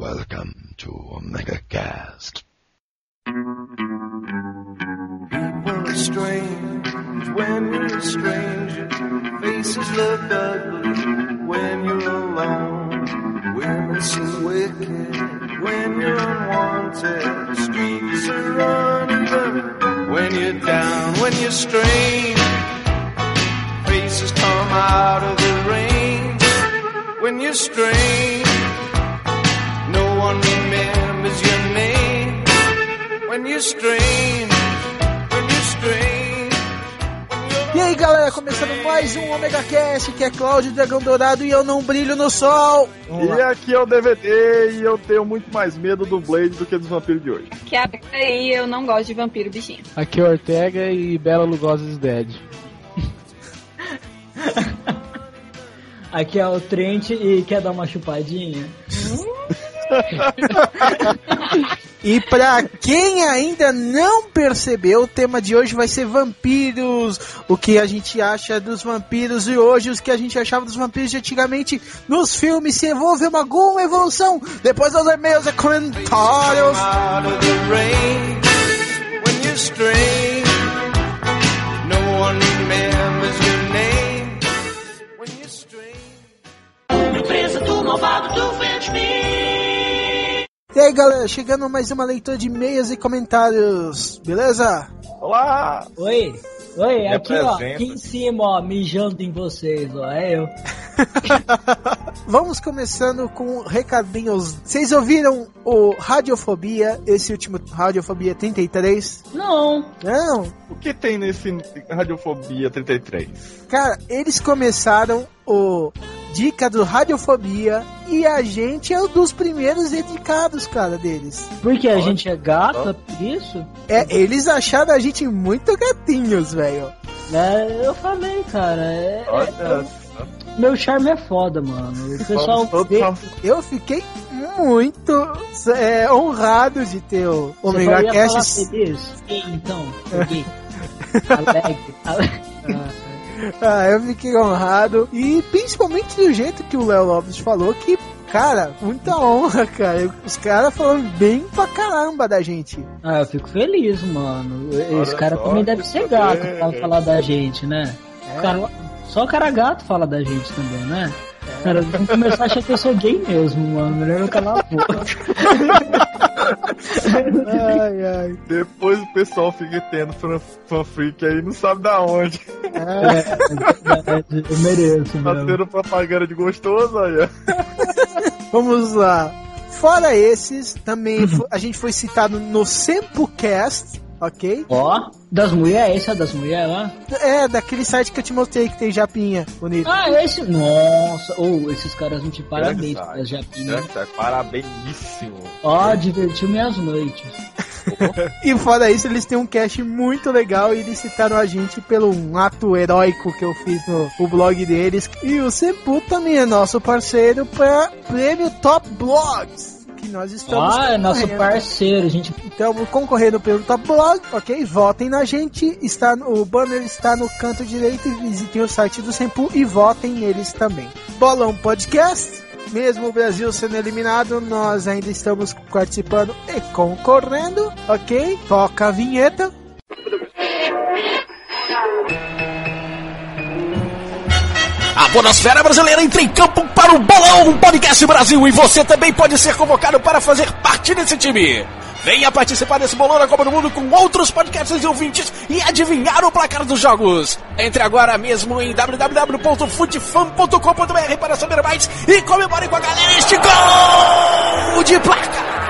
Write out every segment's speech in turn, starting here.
Welcome to Omega Cast. People are strange when you're a stranger. Faces look ugly when you're alone. Women seem wicked when you're unwanted. Streets are uneven when you're down, when you're strange. Faces come out of the rain when you're strange. One remembers your name when you're strange. When you're strange. E aí galera, começando mais um Omega Cast, que é Cláudio Dragão Dourado e eu não brilho no sol. Vamos E lá. aqui é o DVD e eu tenho muito mais medo do Blade do que dos vampiros de hoje. Que a aí eu não gosto de vampiro bichinho. Aqui é Ortega e Bela Lugosi's Dead. Aqui é o Trent e quer dar uma chupadinha? E pra quem ainda não percebeu, o tema de hoje vai ser vampiros. O que a gente acha dos vampiros e hoje os que a gente achava dos vampiros de antigamente nos filmes. Se houve uma alguma evolução. Depois dos e-mails e comentários. of the rain when E aí galera, chegando mais uma leitura de e-mails e comentários. Beleza? Olá! Oi, oi, Me aqui ó, apresenta. aqui em cima ó, mijando em vocês, ó, é eu. Vamos começando com recadinhos. Vocês ouviram o Radiofobia, esse último Radiofobia 33? Não, Não, O que tem nesse Radiofobia 33? Cara, eles começaram o Dica do Radiofobia e a gente é um dos primeiros dedicados, cara, deles. porque a gente é gata, por isso? É, eles acharam a gente muito gatinhos, velho. É, eu falei, cara, é, é- Olha, meu charme é foda, mano. O pessoal Eu fiquei muito é, honrado de ter o Omega? Gay, então. Alegre, alegre. Ah, eu fiquei honrado. E principalmente do jeito que o Léo Lopes falou, que, cara, muita honra, cara. Os caras falaram bem pra caramba da gente. Ah, eu fico feliz, mano. Olha Esse cara só, também deve ser gato pra falar da gente, né? É. O cara- só o cara gato fala da gente também, né? Cara, vamos começar a achar que eu sou gay mesmo, mano. Melhor eu calar a boca. Ai, ai. Depois o pessoal fica tendo fan- fanfic aí, não sabe da onde. É, eu mereço, Tá meu. tendo propaganda de gostoso aí. Vamos lá. Fora esses, também a gente foi citado no SempoCast, ok? Ó, das mulheres, esse é das mulheres lá? É, daquele site que eu te mostrei que tem japinha bonito. Ah, esse. Nossa, ou esses caras não te parabéns pelas site. japinhas. Grande, Parabeníssimo. Ó, divertiu minhas noites. E fora isso, eles têm um cast muito legal e eles citaram a gente pelo um ato heróico que eu fiz no, no blog deles. E o Sempu também é nosso parceiro para prêmio Top Blogs. Que nós estamos Ah, é nosso parceiro, gente. Então, concorrendo pelo Top Blog, ok? Votem na gente. Está no- o banner está no canto direito. Visitem o site do Sempu e votem neles também. Bolão Podcast. Mesmo o Brasil sendo eliminado, nós ainda estamos participando e concorrendo, ok? Toca a vinheta. A Bonasfera Brasileira entra em campo para o Bolão Podcast Brasil e você também pode ser convocado para fazer parte desse time. Venha participar desse bolão da Copa do Mundo com outros podcasts e ouvintes e adivinhar o placar dos jogos. Entre agora mesmo em www.futefan.com.br para saber mais e comemore com a galera este gol de placa.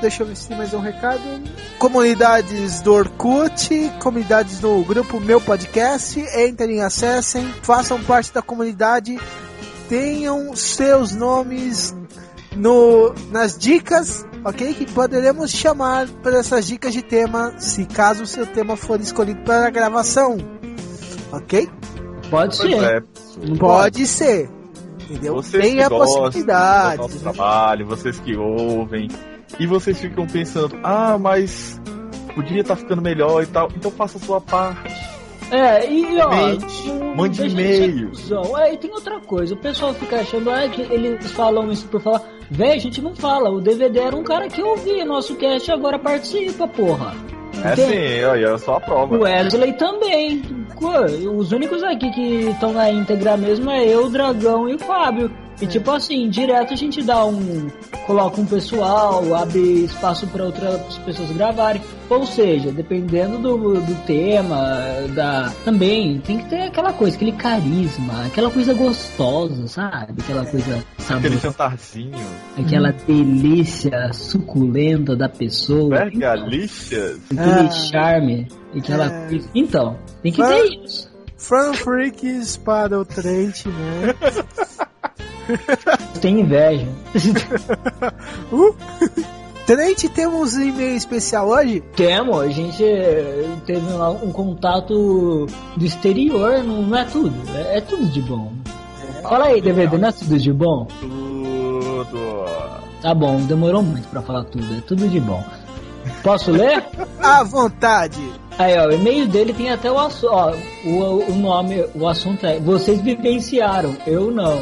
Deixa eu ver se tem mais um recado. Comunidades do Orkut, comunidades do grupo Meu Podcast. Entrem, acessem, façam parte da comunidade. Tenham seus nomes no, nas dicas, ok? Que poderemos chamar para essas dicas de tema, se caso o seu tema for escolhido para a gravação, ok? Pode ser. é, Pode ser, entendeu? Vocês Tem que a gostam possibilidade. do nosso trabalho, vocês que ouvem, e vocês ficam pensando, ah, mas podia estar ficando melhor e tal, então faça a sua parte. É, e ó. Mente, mande e-mail. É, e tem outra coisa, o pessoal fica achando ah, que eles falam isso por falar, Véi, a gente não fala. O DVD era um cara que ouvia nosso cast e agora participa, porra. É Entende? sim, olha, eu sou a prova. O Wesley também. Os únicos aqui que estão na íntegra mesmo é eu, o Dragão e o Fábio. E tipo assim, direto a gente dá um. coloca um pessoal, abre espaço para outras pessoas gravarem. Ou seja, dependendo do, do tema, da. Também tem que ter aquela coisa, aquele carisma, aquela coisa gostosa, sabe? Aquela coisa Aquele saborosa, jantarzinho. aquela delícia suculenta da pessoa. Vergalicias. Aquele Ah. charme, aquela É. coisa. Então, tem que Mas- ter isso. Fan Freaks para o Trent, né? Tem inveja. Uh! Trent, temos um e-mail especial hoje? Temo, a gente eh, teve lá um contato do exterior, não, não é tudo. É, é tudo de bom. Fala aí, DVD, não é tudo de bom? Tudo. Tá bom, demorou muito pra falar tudo, é tudo de bom. Posso ler? À vontade. Aí, ó, o e-mail dele tem até o assunto, ó, o, o nome, o assunto é Vocês vivenciaram, eu não.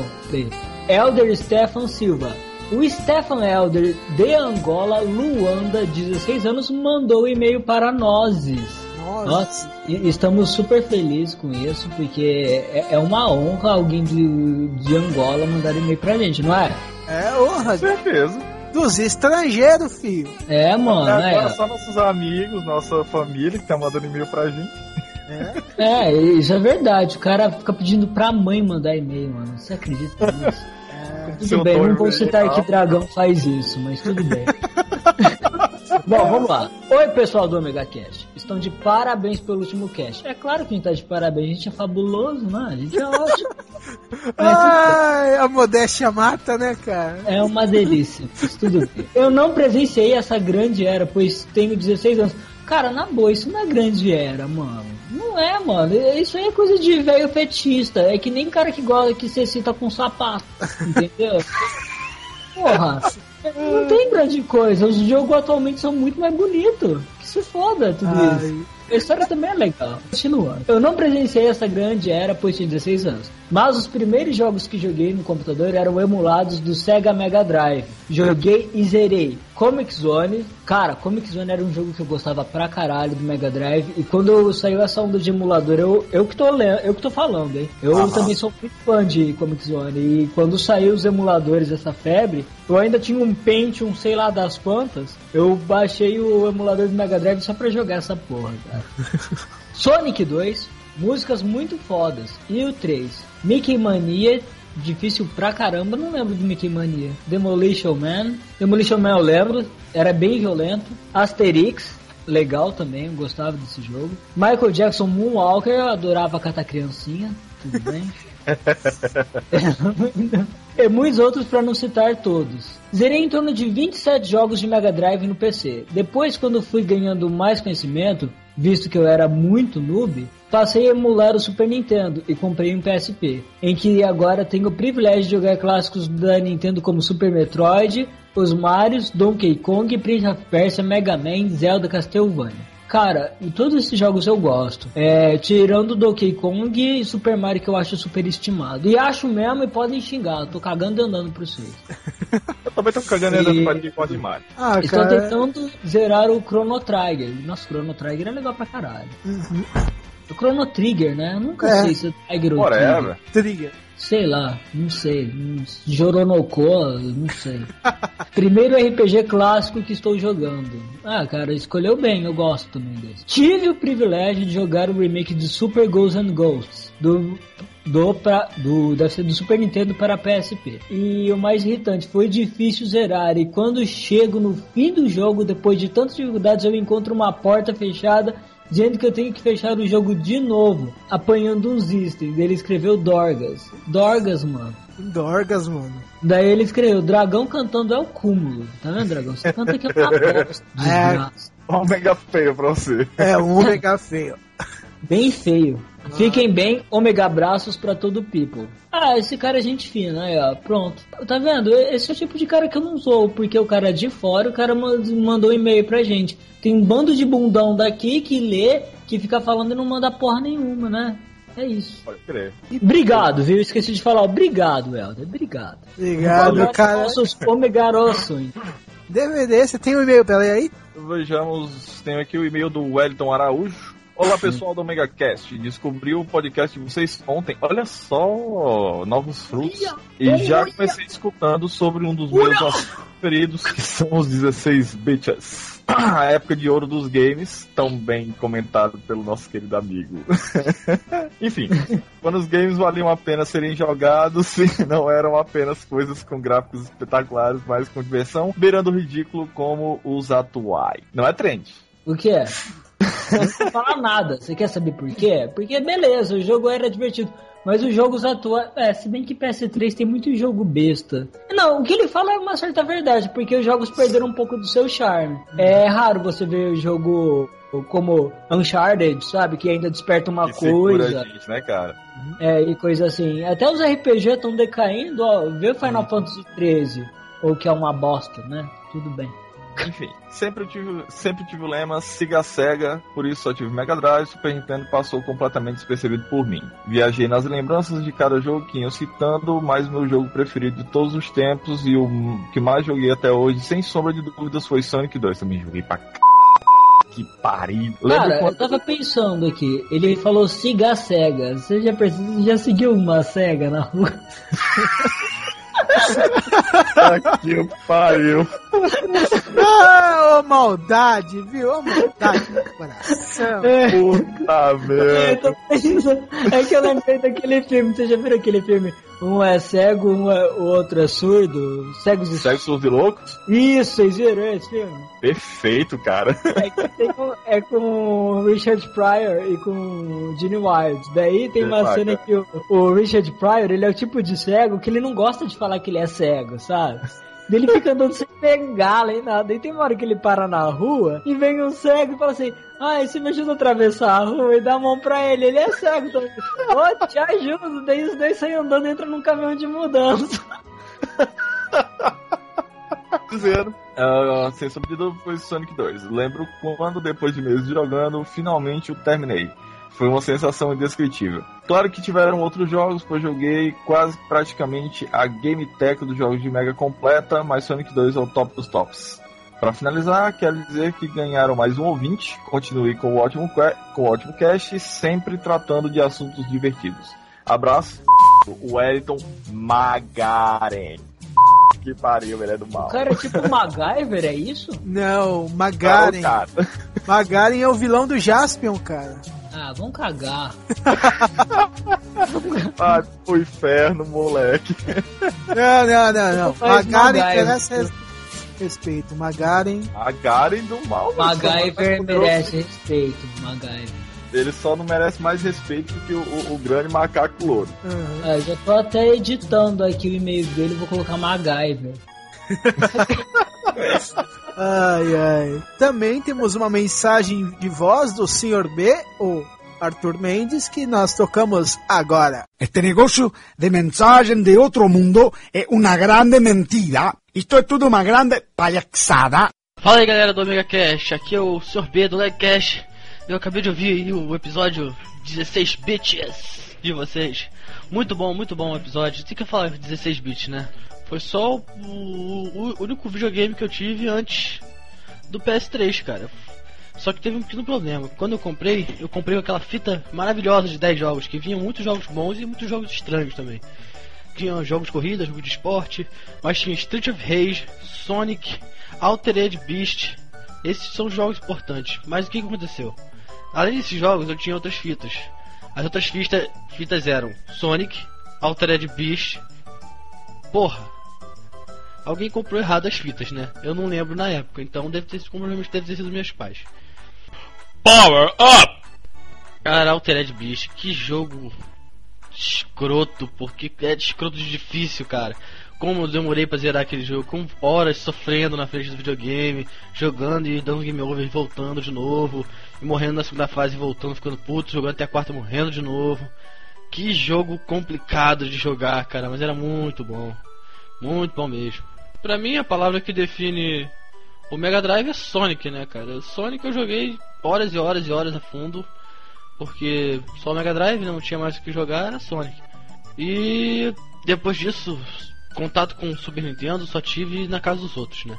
Elder Stefan Silva. O Stefan Elder de Angola, Luanda, 16 anos, mandou o e-mail para nós. Nós estamos super felizes com isso, porque é, é uma honra alguém de, de Angola mandar e-mail pra gente, não é? É honra Certeza. dos estrangeiros, filho. É, mano, Agora é. só nossos amigos, nossa família que tá mandando e-mail pra gente. É, isso é verdade. O cara fica pedindo pra mãe mandar e-mail, mano. Você acredita nisso? Tudo Seu bem, não vou é citar que Dragão faz isso, mas tudo bem. Bom, vamos lá. Oi, pessoal do Omega Cast. Estão de parabéns pelo último cast. É claro que a gente tá de parabéns, a gente é fabuloso, né? A gente é ótimo. Ai, a modéstia mata, né, cara? É uma delícia, tudo bem. Eu não presenciei essa grande era, pois tenho 16 anos. Cara, na boa, isso não é grande era, mano. Não é, mano. Isso aí é coisa de velho fetista. É que nem cara que gosta que se excita com sapato. Entendeu? Porra. Não tem grande coisa. Os jogos atualmente são muito mais bonitos. Que se foda tudo isso. Ai, A história também é legal. Continuando. Eu não presenciei essa grande era, pois tinha 16 anos. Mas os primeiros jogos que joguei no computador eram emulados do Sega Mega Drive. Joguei e zerei. Comic Zone. Cara, Comic Zone era um jogo que eu gostava pra caralho do Mega Drive. E quando saiu essa onda de emulador, eu, eu que tô eu que tô falando, hein? Eu também sou muito fã de Comic Zone. E quando saiu os emuladores dessa febre, eu ainda tinha um Pentium, sei lá das quantas. Eu baixei o emulador do Mega Drive só pra jogar essa porra, cara. Sonic 2, músicas muito fodas. E o 3, Mickey Mania, difícil pra caramba, não lembro do Mickey Mania. Demolition Man, Demolition Man eu lembro, era bem violento. Asterix, legal também, gostava desse jogo. Michael Jackson Moonwalker, eu adorava catar criancinha, tudo bem. e muitos outros para não citar todos. Zerei em torno de 27 jogos de Mega Drive no PC. Depois, quando fui ganhando mais conhecimento, visto que eu era muito noob, passei a emular o Super Nintendo e comprei um PSP, em que agora tenho o privilégio de jogar clássicos da Nintendo como Super Metroid, os Marios, Donkey Kong, Prince of Persia, Mega Man, Zelda Castlevania. Cara, e todos esses jogos eu gosto. É, tirando Donkey Kong e Super Mario que eu acho super estimado. E acho mesmo e podem xingar. Eu tô cagando e andando pra vocês. Eu também tô cagando E- ainda pra de demais. Ah, Estou cara. tentando zerar o Chrono Trigger. Nossa, o Chrono Trigger é legal pra caralho. O Chrono Trigger, né? Eu nunca É. sei se é Tiger ou Trigger. Trigger. Sei lá, não sei. Joronoko, não sei. Primeiro RPG clássico que estou jogando. Ah, cara, escolheu bem, eu gosto também desse. Tive o privilégio de jogar o remake de Super Ghosts and Ghosts do do, pra, do deve ser do Super Nintendo para PSP. E o mais irritante foi difícil zerar e quando chego no fim do jogo, depois de tantas dificuldades, eu encontro uma porta fechada dizendo que eu tenho que fechar o jogo de novo, apanhando uns itens. Ele escreveu Dorgas. Dorgas, mano. Dorgas, mano. Daí ele escreveu, dragão cantando é o cúmulo. Tá vendo, dragão? Você canta que é uma bosta. Desgraça. Ó, mega feio pra você. É um ômega feio. Bem feio. Fiquem bem, ômega abraços pra todo people. Ah, esse cara é gente fina, aí ó, pronto. Tá vendo? Esse é o tipo de cara que eu não sou, porque o cara é de fora, o cara ma- mandou um e-mail pra gente. Tem um bando de bundão daqui que lê, que fica falando e não manda porra nenhuma, né? É isso. Pode crer. Obrigado, viu? Esqueci de falar. Obrigado, Helder. Obrigado. Obrigado, cara. Nossos omegarossões. DVD, você tem um e-mail pra ler aí? Vejamos, tem aqui o e-mail do Wellington Araújo. Olá pessoal do OmegaCast, descobri o podcast de vocês ontem. Olha só, novos frutos. E já comecei escutando sobre um dos meus assuntos preferidos, que são os 16 bitches. A época de ouro dos games, tão bem comentado pelo nosso querido amigo. Enfim, quando os games valiam a pena serem jogados e não eram apenas coisas com gráficos espetaculares, mas com diversão, beirando o ridículo como os atuais. Não é trend. O que é? Não vou falar nada. Você quer saber por quê? Porque beleza, o jogo era divertido. Mas os jogos atuais. É, se bem que PS3 tem muito jogo besta. Não, o que ele fala é uma certa verdade, porque os jogos perderam um pouco do seu charme. É raro você ver o jogo como Uncharted, sabe? Que ainda desperta uma Que coisa. gente, né, cara? É, e coisa assim. Até os RPG estão decaindo, ó. Vê Final Fantasy XIII, ou que é uma bosta, né? Tudo bem. Enfim, sempre tive, sempre tive o lema siga a SEGA, por isso só tive Mega Drive, Super Nintendo passou completamente despercebido por mim. Viajei nas lembranças de cada joguinho, citando mais meu jogo preferido de todos os tempos e o que mais joguei até hoje, sem sombra de dúvidas, foi Sonic 2. Também joguei pra c... que pariu. Cara, eu quando... tava pensando aqui, ele falou siga a SEGA. Você já, perce- já seguiu uma SEGA na rua? que pariu. Ah, ô maldade, viu? Ô maldade no coração. Puta Eu merda. É que eu lembrei daquele filme, você já viu aquele filme? Um é cego, um é- o outro é surdo. Cegos e Segue surdos e loucos? Isso, vocês viram esse filme? Perfeito, cara. É, com, é com o Richard Pryor e com o Gene Wilde. Daí tem uma Vai, cena cara. que o, o Richard Pryor, ele é o tipo de cego que ele não gosta de falar que ele é cego, sabe? Ele fica andando sem bengala e nada. E tem uma hora que ele para na rua e vem um cego e fala assim: Ai, você me ajuda a atravessar a rua e dá a mão pra ele. Ele é cego também. Ô, te ajudo. Daí os dois saem andando e entram num caminhão de mudança. dizendo. Ah, sem dúvida foi Sonic 2. Lembro quando, depois de meses jogando, finalmente o terminei. Foi uma sensação indescritível. Claro que tiveram outros jogos, pois joguei quase praticamente a Game Tech dos jogos de Mega completa, mas Sonic 2 é o top dos tops. Para finalizar, quero dizer que ganharam mais um ouvinte. Continue com o ótimo, que- com o ótimo cast, sempre tratando de assuntos divertidos. Abraço, o Wellington Magaren. Que pariu, ele é do mal. O cara é tipo MacGyver, é isso? Não, Tá, Magaren. o cara. Magaren é o vilão do Jaspion, cara. Ah, vamos cagar. Vai pro inferno, moleque. Não, não, não, não. Magaren merece res- respeito. Magaren. A Garen do mal. só- merece respeito, MacGyver. Ele só não merece mais respeito do que o, o- o grande macaco louro. Uhum. Ah, já tô até editando aqui o e-mail dele, vou colocar MacGyver. Ai, ai. Também temos uma mensagem de voz do Sr. B, o Arthur Mendes, que nós tocamos agora. Este negocio de mensaje de otro mundo es una grande mentira. Esto es todo una grande payasada. Fala aí galera do Omega Cash, aqui é o Sr. B do Leg Cash. Eu acabei de ouvir aí o episódio 16 bits de vocês. Muito bom, muito bom o episódio. Tem que falar 16 bits, né? Foi só o, o- único videogame que eu tive antes do PS3, cara. Só que teve um pequeno problema. Quando eu comprei, eu comprei aquela fita maravilhosa de 10 jogos, que vinham muitos jogos bons e muitos jogos estranhos também. Tinha jogos de corrida, jogos de esporte, mas tinha Street of Rage, Sonic, Altered Beast. Esses são jogos importantes. Mas o que, aconteceu? Além desses jogos, eu tinha outras fitas. As outras fita, fitas eram Sonic, Altered Beast. Porra! Alguém comprou errado as fitas, né? Eu não lembro na época, então deve ter, provavelmente deve ter sido meus pais. Power up! Cara, Altered Beast, que jogo escroto, porque é escroto de difícil, cara. Como eu demorei pra zerar aquele jogo, com horas sofrendo na frente do videogame, jogando e dando game over, e voltando de novo, e morrendo na segunda fase, e voltando, ficando puto, jogando até a quarta, morrendo de novo. Que jogo complicado de jogar, cara, mas era muito bom. Muito bom mesmo. Pra mim, a palavra que define o Mega Drive é Sonic, né, cara? Sonic eu joguei horas e horas e horas a fundo. porque só o Mega Drive não tinha mais o que jogar, era Sonic. E depois disso, contato com o Super Nintendo só tive na casa dos outros, né?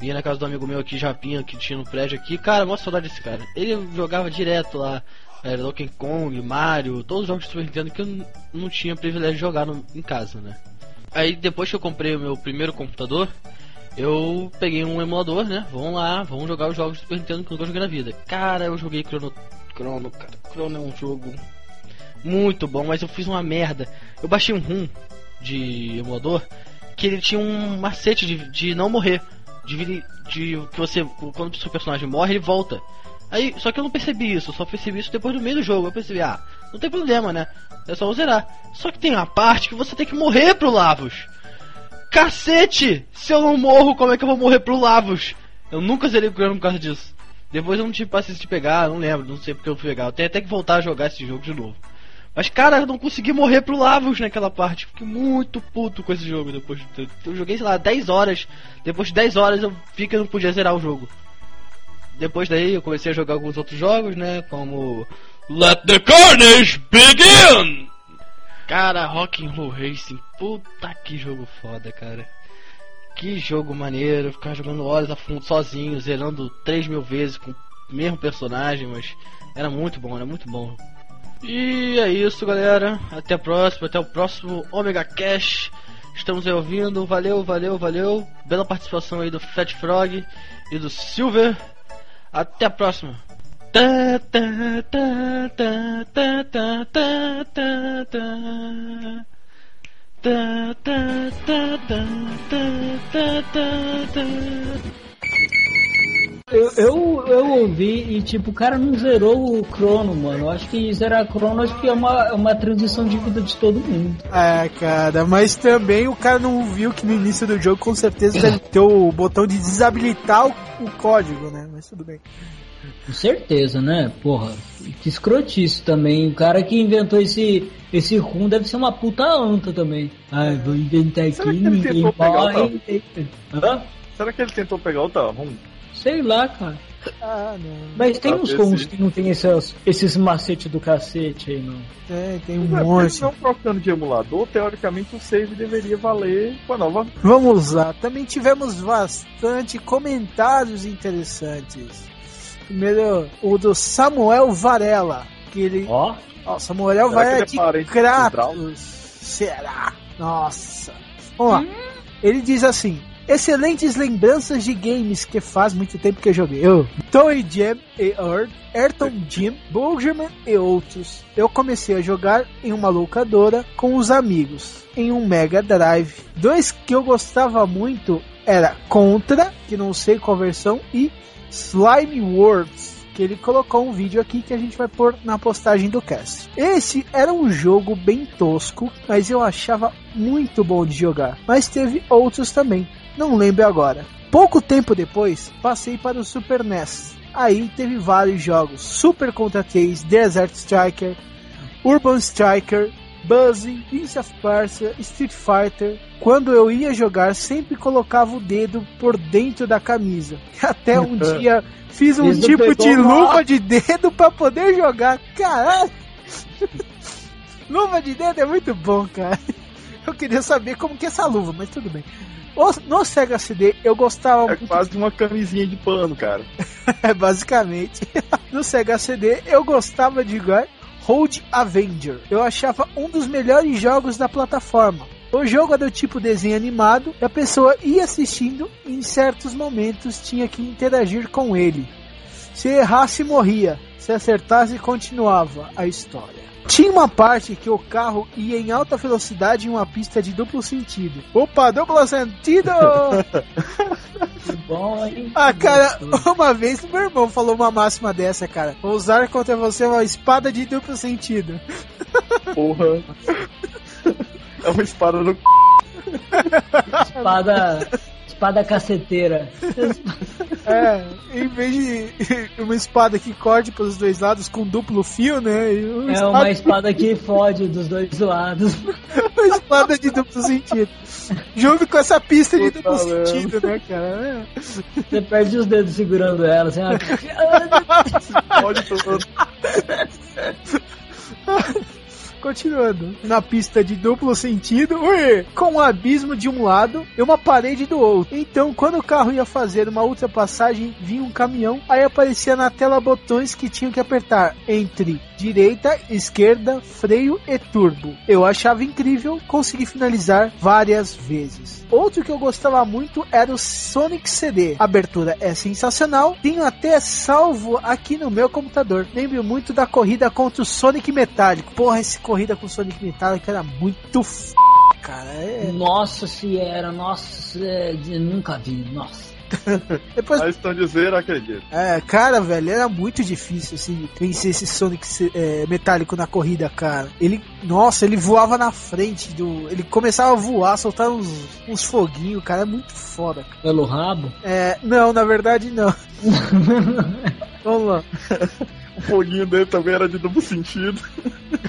Ia na casa do amigo meu aqui, Japinha, que tinha no prédio aqui. Cara, mó saudade desse cara. Ele jogava direto lá. Era Donkey Kong, Mario, todos os jogos de Super Nintendo que eu não tinha privilégio de jogar no- em casa, né? Aí depois que eu comprei o meu primeiro computador, eu peguei um emulador, né? Vamos lá, vamos jogar os jogos do Super Nintendo que eu nunca joguei na vida. Cara, eu joguei Chrono, Chrono, cara. Chrono é um jogo muito bom, mas eu fiz uma merda. Eu baixei um ROM de emulador que ele tinha um macete de, de não morrer. De, de que você, quando o seu personagem morre, ele volta. Aí, só que eu não percebi isso, só percebi isso depois do meio do jogo. Eu percebi, ah, não tem problema, né? É só eu zerar. Só que tem uma parte que você tem que morrer pro Lavos. Cacete! Se eu não morro, como é que eu vou morrer pro Lavos? Eu nunca zerei o Chrono por causa disso. Depois eu não tive paciência de pegar, não lembro, não sei porque eu fui pegar. Eu tenho até que voltar a jogar esse jogo de novo. Mas cara, eu não consegui morrer pro Lavos naquela parte. Fiquei muito puto com esse jogo depois. de- Eu joguei, sei lá, 10 horas. Depois de 10 horas eu vi que eu não podia zerar o jogo. Depois daí eu comecei a jogar alguns outros jogos, né? Como Let the Carnage Begin! Cara, Rock'n'Roll Racing, puta que jogo foda, cara. Que jogo maneiro, ficar jogando horas a fundo sozinho, zerando 3 mil vezes com o mesmo personagem, mas era muito bom, era muito bom. E é isso, galera. Até a próxima, até o próximo Omega Cash. Estamos aí ouvindo. Valeu, valeu, valeu. Bela participação aí do Fat Frog e do Silver. Até a próxima. Tá, tá, tá, tá, tá, tá, tá, tá, tá. Tá, tá, tá, tá, tá, tá, tá, tá. Eu, eu, eu ouvi e tipo, o cara não zerou o Crono, mano. Eu acho que zerar Crono acho que é uma, é uma transição de vida de todo mundo. É, cara, mas também o cara não viu que no início do jogo com certeza deve ter o botão de desabilitar o, o código, né? Mas tudo bem. Com certeza, né? Porra, que escrotice também. O cara que inventou esse, esse rum deve ser uma puta anta também. Ai, vou inventar aqui, Será que ele ninguém tentou pegar o morre. Hã? Será que ele tentou pegar o Tarrum? Sei lá, cara. Ah, não. Mas tem uns Talvez ROMs sim. que não tem esses, esses macetes do cacete aí, não. É, tem um Mas eles monte. estão trocando de emulador, teoricamente o save deveria valer com a nova. Vamos lá, também tivemos bastante comentários interessantes. Primeiro, o do Samuel Varela, que ele. Ó, Ó, Samuel Será Varela que ele é de do Kratos. Será? Nossa. Vamos lá. Ele diz assim: Excelentes lembranças de games que faz muito tempo que eu joguei. Eu, Toy Jam e Earth, Ayrton Jim, Boogerman e outros. Eu comecei a jogar em uma locadora com os amigos, em um Mega Drive. Dois que eu gostava muito era Contra, que não sei qual versão, e Slime Worlds. Que ele colocou um vídeo aqui que a gente vai pôr na postagem do cast. Esse era um jogo bem tosco, mas eu achava muito bom de jogar. Mas teve outros também, não lembro agora. Pouco tempo depois, passei para o Super NES. Aí teve vários jogos: Super Contra 3, Desert Striker, Urban Striker, Buzzing, Prince of Persia, Street Fighter. Quando eu ia jogar, sempre colocava o dedo por dentro da camisa. Até um dia fiz um Isso tipo de mal. luva de dedo para poder jogar. Caralho! luva de dedo é muito bom, cara. Eu queria saber como que é essa luva, mas tudo bem. No Sega CD eu gostava É muito quase uma camisinha de pano, cara. é, basicamente. No Sega CD, eu gostava de jogar Road Avenger. Eu achava um dos melhores jogos da plataforma. O jogo é do tipo desenho animado e a pessoa ia assistindo e em certos momentos tinha que interagir com ele. Se errasse, morria. Se acertasse, continuava a história. Tinha uma parte que o carro ia em alta velocidade em uma pista de duplo sentido. Opa, duplo sentido! bom, hein? Ah, cara, uma vez meu irmão falou uma máxima dessa, cara. Vou usar contra você uma espada de duplo sentido. Porra. É uma espada no c. Espada. Espada caceteira. É, em vez de uma espada que corte pelos dois lados com duplo fio, né? uma É uma espada que fode dos dois lados. uma espada de duplo sentido. Junto com essa pista de Puta duplo merda. sentido, né, cara? Você perde os dedos segurando ela. Assim, ó. Pode todo. Continuando. Na pista de duplo sentido, ui, com um abismo de um lado e uma parede do outro. Então, quando o carro ia fazer uma ultrapassagem, vinha um caminhão, aí aparecia na tela botões que tinham que apertar entre direita, esquerda, freio e turbo. Eu achava incrível, consegui finalizar várias vezes. Outro que eu gostava muito era o Sonic CD. A abertura é sensacional, tenho até salvo aqui no meu computador. Lembro muito da corrida contra o Sonic Metálico. Porra, essa corrida com o Sonic Metálico era muito f... cara. É... Nossa, se era, nossa, é, nunca vi, nossa. Depois, Mas estão dizendo, acredito. é, cara, velho, era muito difícil assim vencer esse Sonic é, metálico na corrida, cara. Ele, nossa, ele voava na frente do, ele começava a voar, soltar uns, uns foguinhos, cara, é muito foda. cara. Pelo rabo. É, não, na verdade não. Vamos lá. O foguinho dele também era de duplo sentido.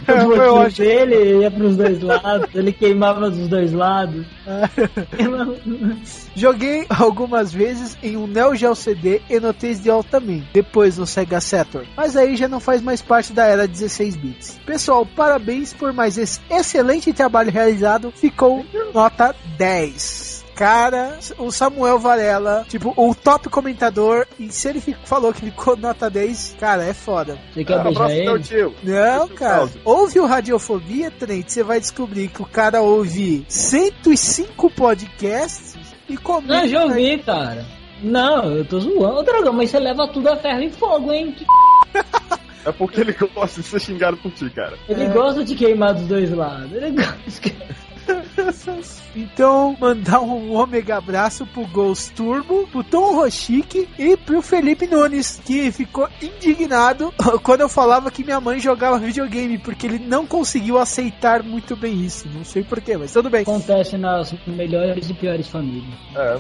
O eu botinho acho- dele ia pros dois lados, ele queimava dos dois lados. Joguei algumas vezes em um Neo Geo CD e no 3DO também, depois no Sega Saturn, mas aí já não faz mais parte da era 16 bits. Pessoal, parabéns por mais esse excelente trabalho realizado, ficou nota 10. Cara, o Samuel Varela, tipo, o top comentador, e se ele falou que ficou nota 10, cara, é foda. Você quer beijar teu ele? tio. Não, é cara. Ouve o Radiofobia, Trent, você vai descobrir que o cara ouve 105 podcasts e comenta. Não, já ouvi, cara. Não, eu tô zoando, Ô, dragão, mas você leva tudo a ferro e fogo, hein? Que É porque ele gosta de ser xingado por ti, cara. Ele É. gosta de queimar dos dois lados. Ele gosta. Então, mandar um ômega abraço pro Ghost Turbo, pro Tom Rochique e pro Felipe Nunes, que ficou indignado quando eu falava que minha mãe jogava videogame, porque ele não conseguiu aceitar muito bem isso. Não sei porquê, mas tudo bem. Acontece nas melhores e piores famílias. É,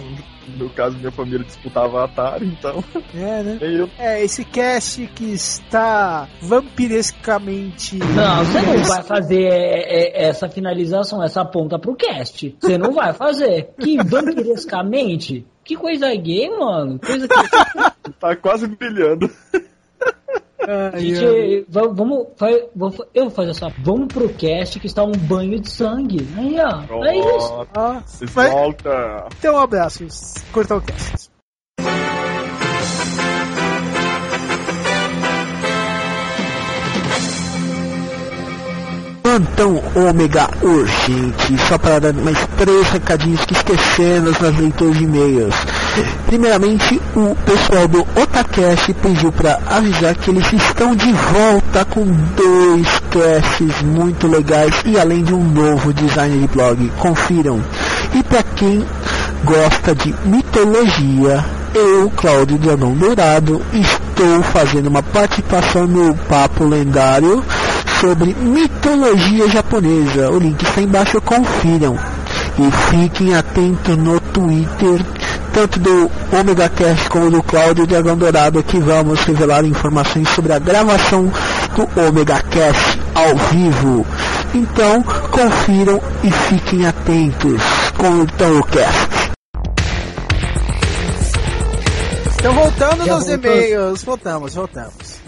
no caso, minha família disputava a Atari, então. É, né? Eu. É, esse cast que está vampirescamente. Não, você não vai fazer é, é, essa finalização, essa ponta pro cast. Você não vai fazer. Que vampirescamente? Que coisa gay, mano. Coisa que. Tá quase brilhando. Ai. Gente, va- vamos. fa- Eu vou fazer essa. Vamos pro cast que está um banho de sangue. Aí, ó. É isso. Ah, mas- Volta. então, um abraço. Cortar o cast. Plantão ômega urgente, só para dar mais três recadinhos que esquecemos nas leituras de e-mails. Primeiramente, o pessoal do Otacast pediu para avisar que eles estão de volta com dois casts muito legais e além de um novo design de blog. Confiram. E para quem gosta de mitologia, eu, Cláudio Dranon Dourado, estou fazendo uma participação no Papo Lendário sobre mitologia japonesa. O link está embaixo, confiram. E fiquem atentos no Twitter, tanto do Omega Cast como do Cláudio Dragão Dourado, que vamos revelar informações sobre a gravação do Omega Cast ao vivo. Então, confiram e fiquem atentos. Curtam o cast. Então, voltando Já nos voltou? e-mails. Voltamos, voltamos.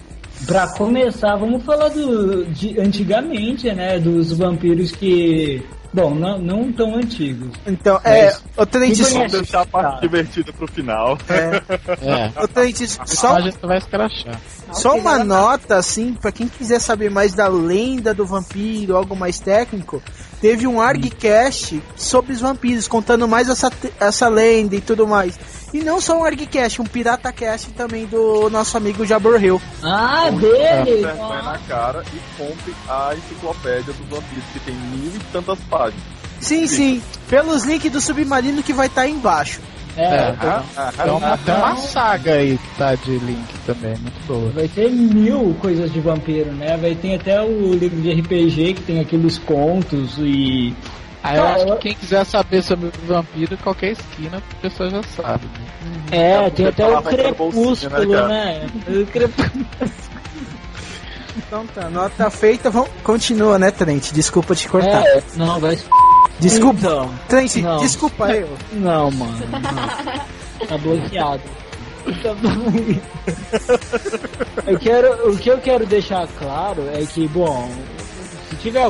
Pra começar, vamos falar do de antigamente, né? Dos vampiros que. Bom, não, não tão antigos. Então, é. O Quem Vamos deixar a parte Tá. divertida pro final. É. o Trent, Só só, a gente vai escrachar. só uma nota, assim, pra quem quiser saber mais da lenda do vampiro, algo mais técnico, teve um ArgCast sobre os vampiros, contando mais essa, essa lenda e tudo mais. E não só um ArgCast, um PirataCast também do nosso amigo Jabor Hill. Ah, dele! vergonha na cara e compre a enciclopédia dos vampiros, que tem mil e tantas páginas. Sim, sim, pelos links do Submarino que vai estar aí embaixo. É, É, Tem uma, tem uma saga aí que tá de link também, muito boa. vai ter mil coisas de vampiro, né? Vai ter até o livro de RPG que tem aqueles contos e. Aí eu Cara, acho eu- que quem quiser saber sobre o vampiro, qualquer esquina, a pessoa já sabe. Né? É, tem até o crepúsculo, né, né? O crepúsculo. Então tá, nota feita, vamos... continua, né, Trent? Desculpa te cortar. É, não, vai. Desculpa, Então, Trent, não. desculpa eu. Não, mano. não. Tá bloqueado. eu quero, o que eu quero deixar claro é que, bom, se tiver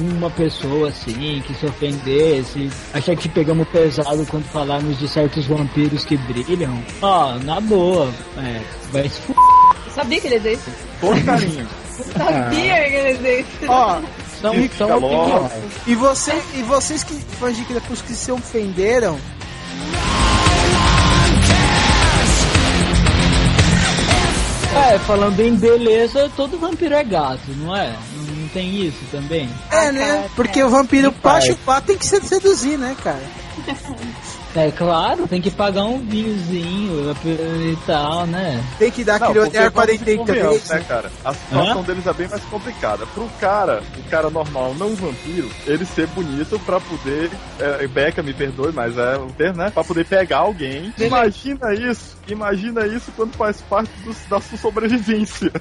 alguma pessoa assim que se ofendesse, achar que pegamos pesado quando falarmos de certos vampiros que brilham, ó, na boa, é, vai se f... Sabia que ele ia dizer isso. Porcarinho. Eu sabia que ele ia dizer isso. Ó, São, E- são opiniões. e, você, e vocês que fãs de Crepúsculo que se ofenderam, É, falando em beleza, todo vampiro é gato, não é? Tem isso também? é, né? Porque o vampiro pra chupar tem que se seduzir, né, cara? É claro, tem que pagar um vinhozinho e tal, né? Tem que dar Não, aquele olhar 40 convenhamos, vezes. né, cara? A situação deles é bem mais complicada. Pro cara, o cara normal, não vampiro, ele ser bonito pra poder. É, Beca, me perdoe, mas é o termo, né? Pra poder pegar alguém. Imagina isso. Imagina isso quando faz parte do- da sua sobrevivência.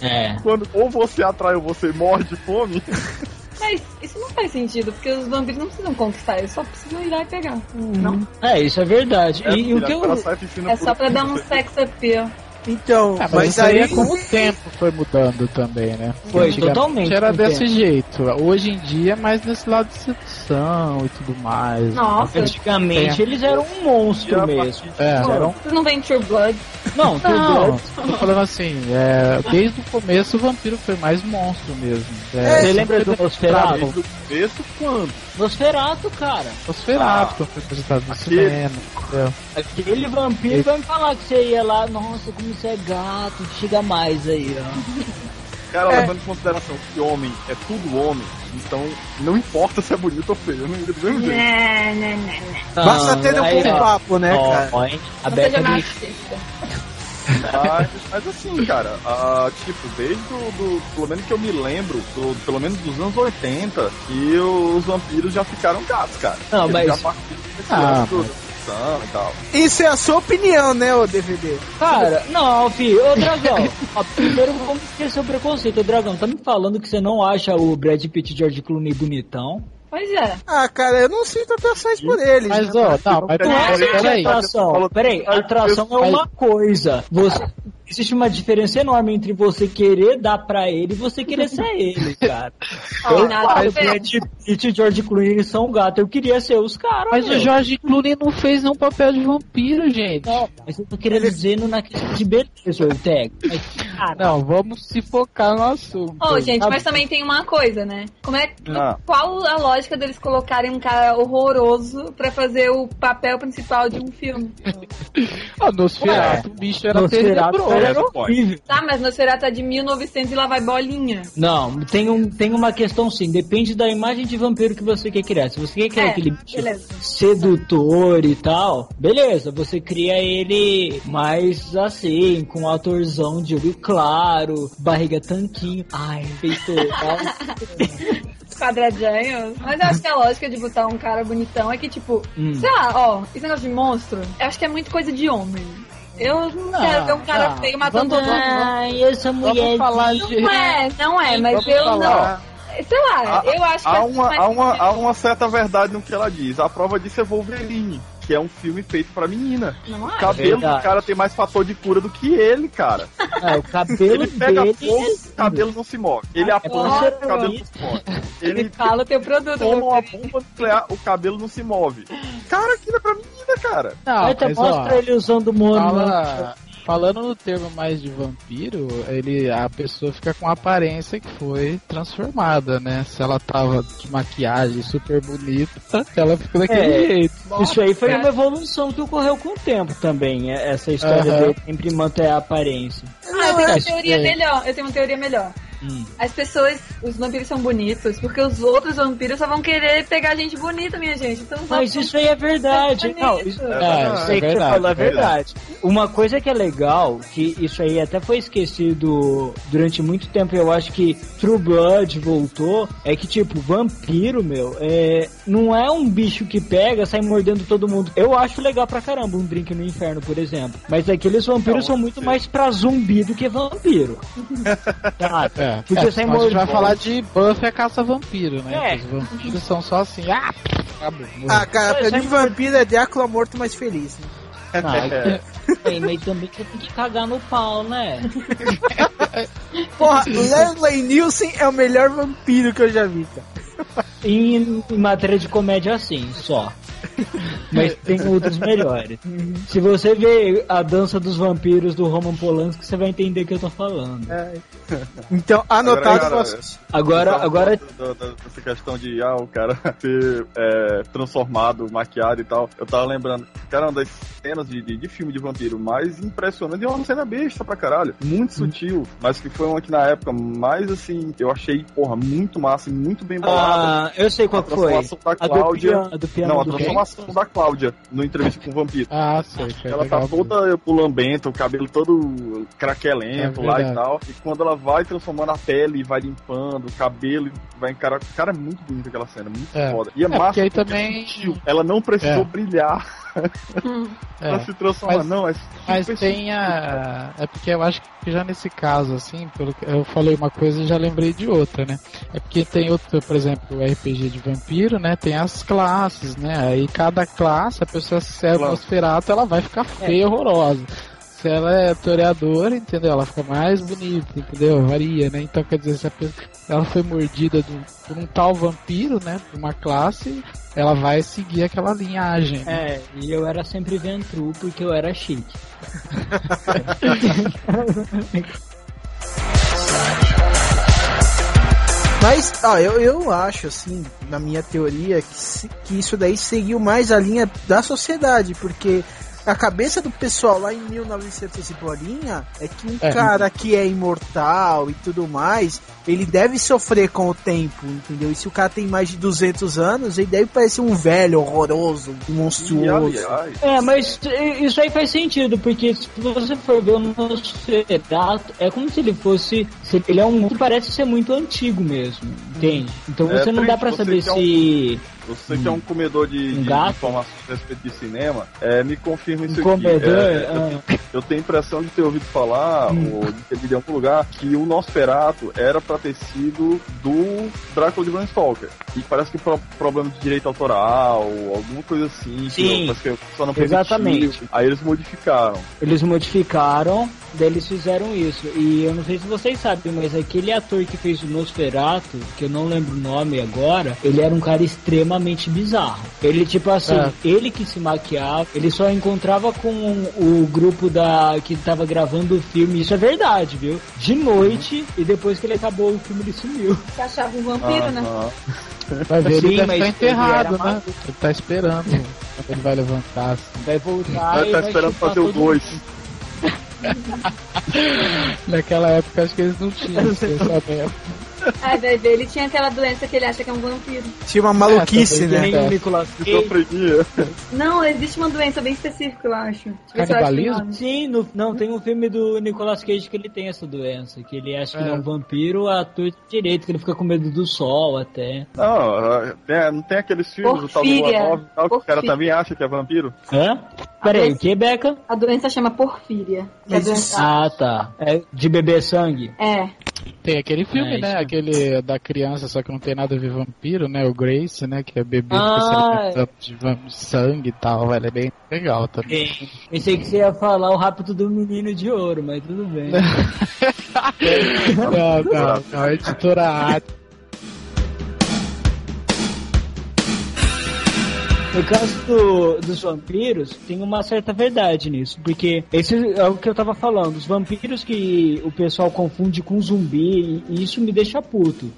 É. Quando ou você atrai ou você morre de fome. Mas isso não faz sentido, porque os vampiros não precisam conquistar, eles só precisam ir lá e pegar. Não. É, isso é verdade. É, e, e o que eu. É só pra dar um sex appeal. Então, Ah, mas, mas aí aí é com o tempo foi mudando também, né? Foi, totalmente Era desse tempo. jeito. Hoje em dia é mais nesse lado de sedução e tudo mais. Nossa. Antigamente É. eles eram um monstro mesmo. É, Pô, eram Vocês não veem True Blood? Não, True Não, Blood. tô falando assim, é, desde o começo o vampiro foi mais monstro mesmo. É, Você lembra do Nosferatu? Desde o começo, quando? Nosferatu, cara. Nosferatu, quando foi apresentado no aquele- cinema. Aquele vampiro vai me falar que você ia lá, nossa, como você é gato, chega mais aí, ó. Cara, É. levando em consideração que homem é tudo homem, então não importa se é bonito ou feio, não do mesmo jeito. Não, não, não, não. basta ter um bom papo, né, Ó, cara? ó? A Beca. Mas, mas assim, cara, ah, tipo, desde do, do- Pelo menos que eu me lembro, do- pelo menos dos anos 80, que os vampiros já ficaram gatos, cara. Não, Eles mas- Já partiram Ah, lance e tal. Isso é a sua opinião, né, ô DVD? Cara, não, filho, ô Dragão, ó, primeiro vamos esquecer o preconceito. Ô Dragão, tá me falando que você não acha o Brad Pitt e George Clooney bonitão? Pois é. Ah, cara, eu não sinto atrações por eles. Mas, né? ó, não, mas Não é Peraí, só peraí. atração. Peraí, atração é uma coisa. Você, existe uma diferença enorme entre você querer dar pra ele e você querer ser ele, cara. Eu nada. Brad Pitt e George Clooney são gato. Eu queria ser os caras. Mas o meu. Jorge Clooney não fez nenhum papel de vampiro, gente. Não, mas eu tô querendo dizer no- na questão de beleza, Ortega. Mas, cara, Não, vamos se focar no assunto. Ô, gente, Tá mas também tem uma coisa, né? Como é, Ah. Qual a lógica deles colocarem um cara horroroso pra fazer o papel principal de um filme? Ah, Nosferatu, o bicho era Nosferatu tenebroso. Era Essa pode. horrível. Tá, mas Nosferatu é de 1900 e lá vai bolinha. Não, tem, um, tem uma questão sim. Depende da imagem de vampiro que você quer criar. Se você quer criar É, aquele bicho beleza. sedutor e tal, beleza. Você cria ele mais assim, com um atorzão de olho claro, barriga tanquinho. Ai, peitoral. Quadradinhos. Mas eu acho que a lógica de botar um cara bonitão é que, tipo, Hum. sei lá, ó, esse negócio de monstro, eu acho que é muito coisa de homem. Eu não, quero ver um cara não. feio matando Vamos- todo mundo. Ai, essa mulher. falar de- Não é, não é, mas Vamos eu falar. não. Sei lá, eu acho que Há é uma, mais- há, uma, há uma certa verdade no que ela diz. A prova disso é Wolverine, que é um filme feito pra menina. Não O é? cabelo do verdade. cara tem mais fator de cura do que ele, cara. É, o cabelo Ele pega dele. fogo, o cabelo não se move. Ele apanha, o cabelo não se move. Ele Ele fala o teu produto. toma uma bomba nuclear, o cabelo não se move. Cara, aquilo é pra menina, cara. Não, Até mas, mostra ó, ele usando o mono. fala- falando no termo mais de vampiro, ele, a pessoa fica com a aparência que foi transformada, né? Se ela tava de maquiagem super bonita, ela fica daquele É. jeito. Isso aí foi uma evolução que ocorreu com o tempo também, é- essa história Aham. dele sempre manter a aparência. Ah, eu tenho uma Isso teoria melhor. Eu tenho uma teoria melhor. Hum. As pessoas, os vampiros são bonitos, porque os outros vampiros só vão querer pegar gente bonita, minha gente. Então, Mas isso aí é verdade. Não, isso, É, é, isso é que você verdade, falou é verdade. Uma coisa que é legal, que isso aí até foi esquecido durante muito tempo, eu acho que True Blood voltou, é que, tipo, vampiro, meu, é, não é um bicho que pega, sai mordendo todo mundo. Eu acho legal pra caramba um drink no inferno, por exemplo. Mas aqueles vampiros Não, são muito sim. mais pra zumbi do que vampiro. Tá? É, Porque é, senão a gente vai falar de Buffy a caça-vampiro, né? É. Que Os vampiros são só assim, ah, acabou. Ah, cara, pra Mas mim vampiro é Drácula morto, mas feliz. Né? Ah, é, mas também você tem que cagar no pau, né? Porra, Leslie Nielsen é o melhor vampiro que eu já vi, cara. Em, em matéria de comédia, assim, só. Mas tem outros melhores. Se você ver a dança dos vampiros do Roman Polanski, você vai entender o que eu tô falando. Então, anotado. Agora, cara, posso- Agora, agora da- da- Dessa questão de ah, o cara ser é, transformado, maquiado e tal. Eu tava lembrando, cara, uma das cenas de, de, de filme de vampiro mais impressionante é uma cena besta pra caralho. Muito sutil, mas que foi uma que na época mais assim, eu achei, porra, muito massa e muito bem bolada. Ah, eu sei qual a foi. transformação da A do Cláudia. piano- a do piano não, a do da Cláudia no entrevista com o vampiro. Ah, sei. Ela tá legal. toda pulambenta, o cabelo todo craquelento É lá e tal. E quando ela vai transformando a pele, vai limpando o cabelo, e vai encarar. Cara, é muito bonita aquela cena, muito É. foda. E é, É, massa porque aí porque também- sutil. Ela não precisou É. brilhar É. pra se transformar, Mas- não. É Mas tem a. É porque eu acho que já nesse caso, assim, pelo que eu falei uma coisa e já lembrei de outra, né? É porque tem outro, por exemplo, o RPG de vampiro, né? Tem as classes, né? Aí cada classe, a pessoa se é Claro. Nosferatu, ela vai ficar feia e horrorosa. Se ela é toreadora, entendeu? Ela fica mais bonita, entendeu? Varia, né? Então quer dizer, se a pessoa, ela foi mordida do- por um tal vampiro, né? Por uma classe, ela vai seguir aquela linhagem. né? É, e eu era sempre ventru porque eu era chique. Mas, ó, eu, eu acho, assim, na minha teoria, que, que isso daí seguiu mais a linha da sociedade, porque a cabeça do pessoal lá em 1900 e bolinha é que um É. cara que é imortal e tudo mais, ele deve sofrer com o tempo, entendeu? E se o cara tem mais de 200 anos, ele deve parecer um velho horroroso, monstruoso. É, mas isso aí faz sentido, porque se você for ver o Nosferatu, é como se ele fosse. se ele é um que parece ser muito antigo mesmo, entende? Então É, você não dá você saber é um- você que é um comedor de, Um de informações a respeito de cinema, é, me confirma isso Um comedor, aqui. É, ah. Eu tenho a impressão de ter ouvido falar, Hum. ou de ter lido em algum lugar, que o Nosferatu era pra ter sido do Drácula de Bram Stoker. E parece que por problema de direito autoral, alguma coisa assim, Sim. que parece que só não permitiu. Exatamente. Aí eles modificaram. Eles modificaram, daí eles fizeram isso. E eu não sei se vocês sabem, mas aquele ator que fez o Nosferatu, que eu não lembro o nome agora, ele era um cara extremamente bizarro. Ele, tipo assim, É. ele que se maquiava, ele só encontrava com o grupo da que tava gravando o filme, isso é verdade, viu? De noite, e depois que ele acabou o filme, ele sumiu. Você achava um vampiro, né? Vai ver, Sim, ele estar enterrado, ele né? Ele tá esperando ele vai levantar. Assim. Vai voltar Vai e tá vai esperando fazer o todo 2. Naquela época acho que eles não tinham esse pensamento. Aí vai ver, ele tinha aquela doença que ele acha que é um vampiro. Tinha uma maluquice, É, né? Nem o Nicolas Cage. Não, existe uma doença bem específica, eu acho. Canibalismo? Sim, no- não, tem um filme do Nicolas Cage que ele tem essa doença, que ele acha que É. ele é um vampiro, ator direito, que ele fica com medo do sol até. Não, tem- não tem aqueles filmes do tal do Porfíria. Lua Nova e tal, que o cara Porfíria. também acha que é vampiro? Hã? Peraí, o que, Beca? A doença chama porfíria. que é a doença- Ah, tá. É de beber sangue. É. Tem aquele filme, É, né? isso. Aquele da criança, só que não tem nada a ver vampiro, né? O Grace, né? Que é bebê Ah, que se alimenta de sangue e tal. Ele é bem legal também. Pensei que você ia falar o rápido do menino de ouro, mas tudo bem. não, não, não. A editora. No caso do- dos vampiros, tem uma certa verdade nisso, porque esse é o que eu tava falando, os vampiros que o pessoal confunde com zumbi, e isso me deixa puto.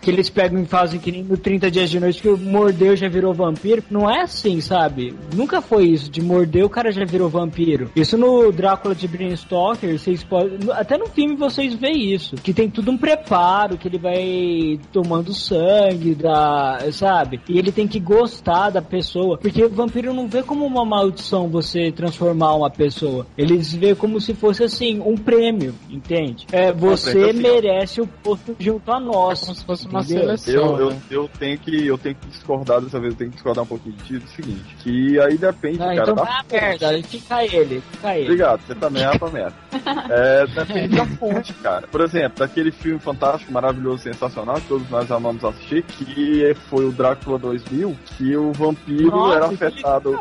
Que eles pegam e fazem que nem no 30 dias de noite que mordeu já virou vampiro. Não é assim, sabe? Nunca foi isso, de morder o cara já virou vampiro. Isso no Drácula de Bram Stoker, vocês podem. Até no filme vocês veem isso. Que tem tudo um preparo, que ele vai tomando sangue, da, sabe? E ele tem que gostar da pessoa. Porque o vampiro não vê como uma maldição você transformar uma pessoa. Eles vê como se fosse assim, um prêmio, entende? É, você prêmio, assim, merece o posto junto a nós. Como se fosse uma entendeu? seleção. Eu, eu, né? eu, tenho que, eu tenho que discordar dessa vez, eu tenho que discordar um pouquinho de ti do seguinte, que aí depende, Não, cara, então da vai a merda, fica ele, fica ele. Obrigado, você também é pra merda. É, depende da fonte, cara. Por exemplo, daquele filme fantástico, maravilhoso, sensacional, que todos nós amamos assistir, que foi o Drácula 2000, que o vampiro Nossa, era que afetado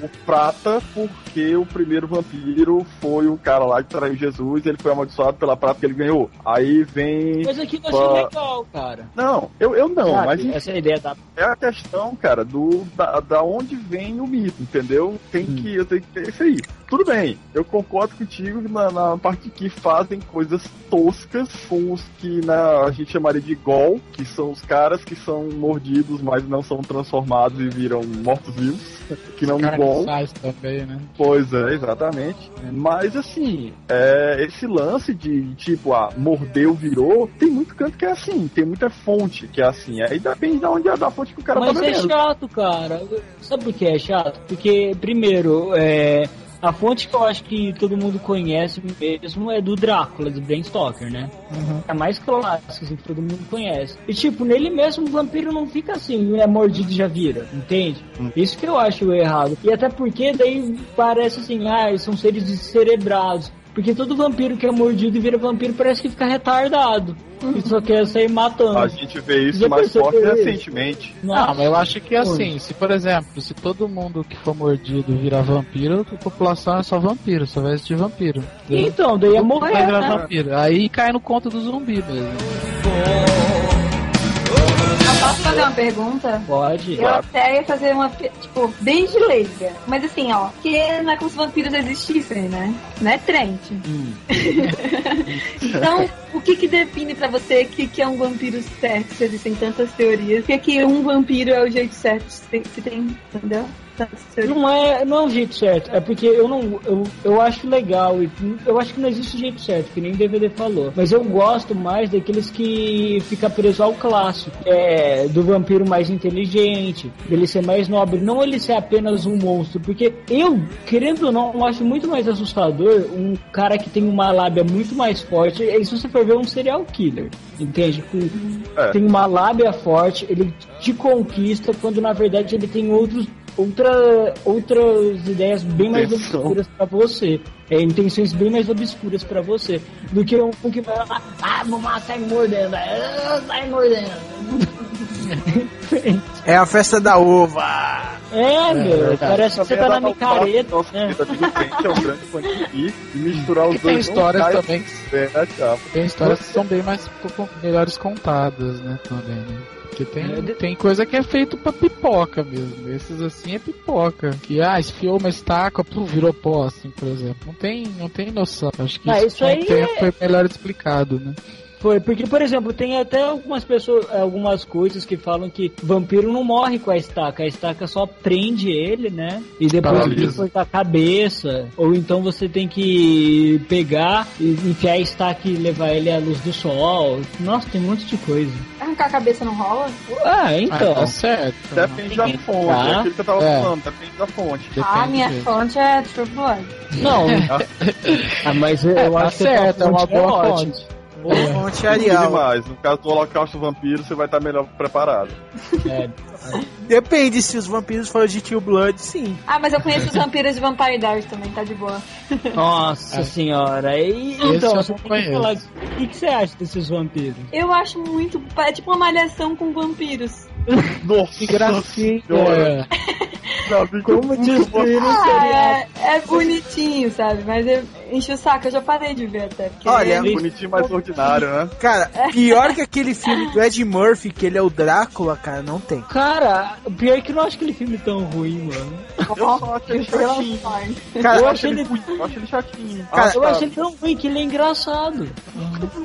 por prata por porque o primeiro vampiro foi o cara lá que traiu Jesus, ele foi amaldiçoado pela prata que ele ganhou. Aí vem. Mas aqui não Pá. achei legal, cara. Não, eu, eu não, Sabe, mas essa é a ideia da. é a questão, cara, do da, da onde vem o mito, entendeu? Tem Hum. que, eu tenho que ter isso aí. Tudo bem, eu concordo contigo na, na parte que fazem coisas toscas com os que na, a gente chamaria de gol, que são os caras que são mordidos, mas não são transformados e viram mortos-vivos. Que não gol. Também, né? Pois é, exatamente. Mas assim, é, esse lance de tipo, ah, mordeu, virou, tem muito canto que é assim, tem muita fonte que é assim. Aí depende de onde é da fonte que o cara Mas tá é chato, cara. Sabe por que é chato? Porque, primeiro, é. A fonte que eu acho que todo mundo conhece mesmo é do Drácula, do Bram Stoker, né? É a mais clássica, assim, que todo mundo conhece. E, tipo, nele mesmo o vampiro não fica assim, é mordido e já vira, entende? Isso que eu acho errado. E até porque daí parece assim, ah, são seres descerebrados. Porque todo vampiro que é mordido e vira vampiro parece que fica retardado. E só quer sair matando. A gente vê isso Já mais forte recentemente. Não, mas eu acho que assim, se por exemplo, se todo mundo que for mordido virar vampiro, a população é só vampiro, só vai existir vampiro. entendeu? Então, daí ia Todo mundo morrer, né? vampiro. Aí cai no conto do zumbi mesmo. Eu posso fazer uma pergunta? Pode. Eu até ia fazer uma, tipo, bem de leiga. Mas assim, ó, que não é como se vampiros existissem, né? Não é Trent. então, o que que define pra você que, que é um vampiro certo? Se existem tantas teorias. O que que um vampiro é o jeito certo se tem entendeu? Teorias. Não é, não é o jeito certo, é porque eu não. Eu, eu acho legal, e eu acho que não existe jeito certo, que nem o DVD falou. Mas eu gosto mais daqueles que fica preso ao clássico. É, do vampiro mais inteligente, dele ser mais nobre, não ele ser apenas um monstro. Porque eu, querendo ou não, eu acho muito mais assustador um cara que tem uma lábia muito mais forte. E se você for ver um serial killer, entende? Com- É. Tem uma lábia forte, ele te conquista quando na verdade ele tem outros outra, outras ideias bem mais Intenção. obscuras pra você. É, intenções bem mais obscuras pra você. Do que um que vai lá, ah, matar, sai mordendo, ah, sai mordendo. É a festa da uva. É, meu, verdade. parece que você tá na micareta. Nossa, né? é um grande e misturar os E tem dois. não histórias também que É. Tem histórias que são bem mais melhores contadas, né, também, né? Porque tem, É, tem coisa que é feito pra pipoca mesmo. Esses assim é pipoca. Que, ah, esfiou uma estaca, pô, virou pó, assim, por exemplo. Não tem, não tem noção. Acho que Ah, isso, isso com o aí tempo é- foi melhor explicado, né? Foi, porque, por exemplo, tem até algumas pessoas, algumas coisas que falam que vampiro não morre com a estaca, a estaca só prende ele, né? E depois tem que Paralisa. cortar a cabeça. Ou então você tem que pegar e enfiar a estaca e levar ele à luz do sol. Nossa, tem um monte de coisa. Arrancar a cabeça não rola? Ah, Ah, então. tá certo. Depende da que fonte, tá. é aquilo que eu tava É. falando, depende da fonte. Depende ah, minha fonte é True Blood. Não. ah, mas eu É, tá acho que certo, é tua uma fonte boa ótima. fonte. Fonte Tudo Arial. demais. No caso do Holocausto Vampiro, você vai estar melhor preparado. É. Depende se os vampiros forem de Tio Blood, sim. Ah, mas eu conheço os vampiros de Vampire Diaries também, tá de boa. Nossa senhora. E, então, eu não falar. O que, que você acha desses vampiros? Eu acho muito. É tipo uma malhação com vampiros. Nossa Que gracinha. senhora. Que eu Como destruir um Ah, é, é bonitinho, sabe? Mas eu enche o saco, eu já parei de ver até. Porque Olha, ele- bonitinho, mais ordinário, né? Cara, pior que aquele filme do Ed Murphy, que ele é o Drácula, cara, não tem. Cara, o pior é que eu não acho aquele filme tão ruim, mano. Eu só acho ele chatinho. Cara, eu acho ele eu acho ele chatinho. Cara, Ah, Eu achei ele tão ruim que ele é engraçado.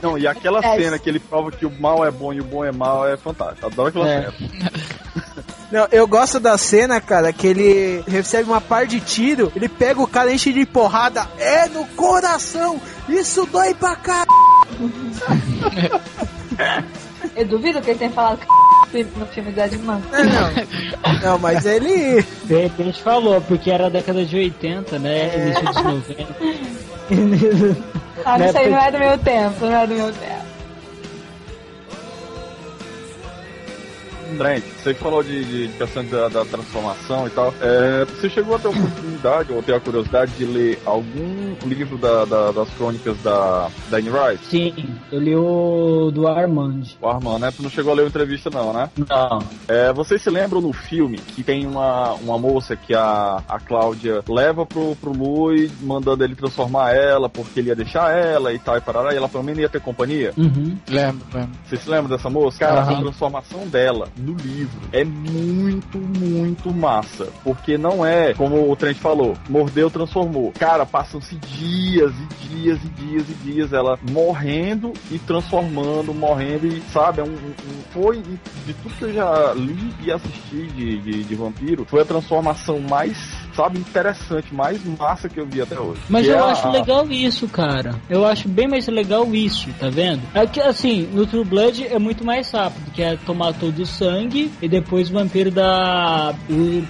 Não, e aquela É. cena que ele prova que o mal é bom e o bom é mal é fantástico. Adoro aquela É. cena. Não, eu gosto da cena, cara, que ele recebe uma par de tiro, ele pega o cara, enche de porrada, é no coração, isso dói pra cá. Eu duvido que ele tenha falado no filme do Ed Murphy. Não, não. Não, mas ele. De repente falou, porque era a década de 80, né? Início dos 90. Ah, isso aí não é do meu tempo, não é do meu tempo. Trent, você falou de, de questão da, da transformação e tal. É, você chegou a ter a oportunidade ou ter a curiosidade de ler algum livro da, da- das crônicas da, da Anne Rice? Sim, eu li o do Armand. O Armand, né? Tu não chegou a ler a entrevista, não, né? Não. É, vocês se lembram no filme que tem uma, uma moça que a, a Cláudia leva pro, pro Lui, mandando ele transformar ela, porque ele ia deixar ela e tal, e parará, e ela pelo menos ia ter companhia? Uhum. Lembro, lembro. Vocês se lembram dessa moça? Cara, Aham. a transformação dela no livro é muito, muito massa. Porque não é, como o Trent falou, mordeu, transformou. Cara, passam-se dias e dias e dias e dias ela morrendo e transformando, morrendo e, sabe, é um, um- foi de de tudo que eu já li e assisti de, de, de vampiro, foi a transformação mais, sabe, interessante, mais massa que eu vi até hoje. Mas Que eu é a- acho legal isso, cara. Eu acho bem mais legal isso, tá vendo? É que, assim, no True Blood é muito mais rápido, que é tomar todo o sangue e depois o vampiro dá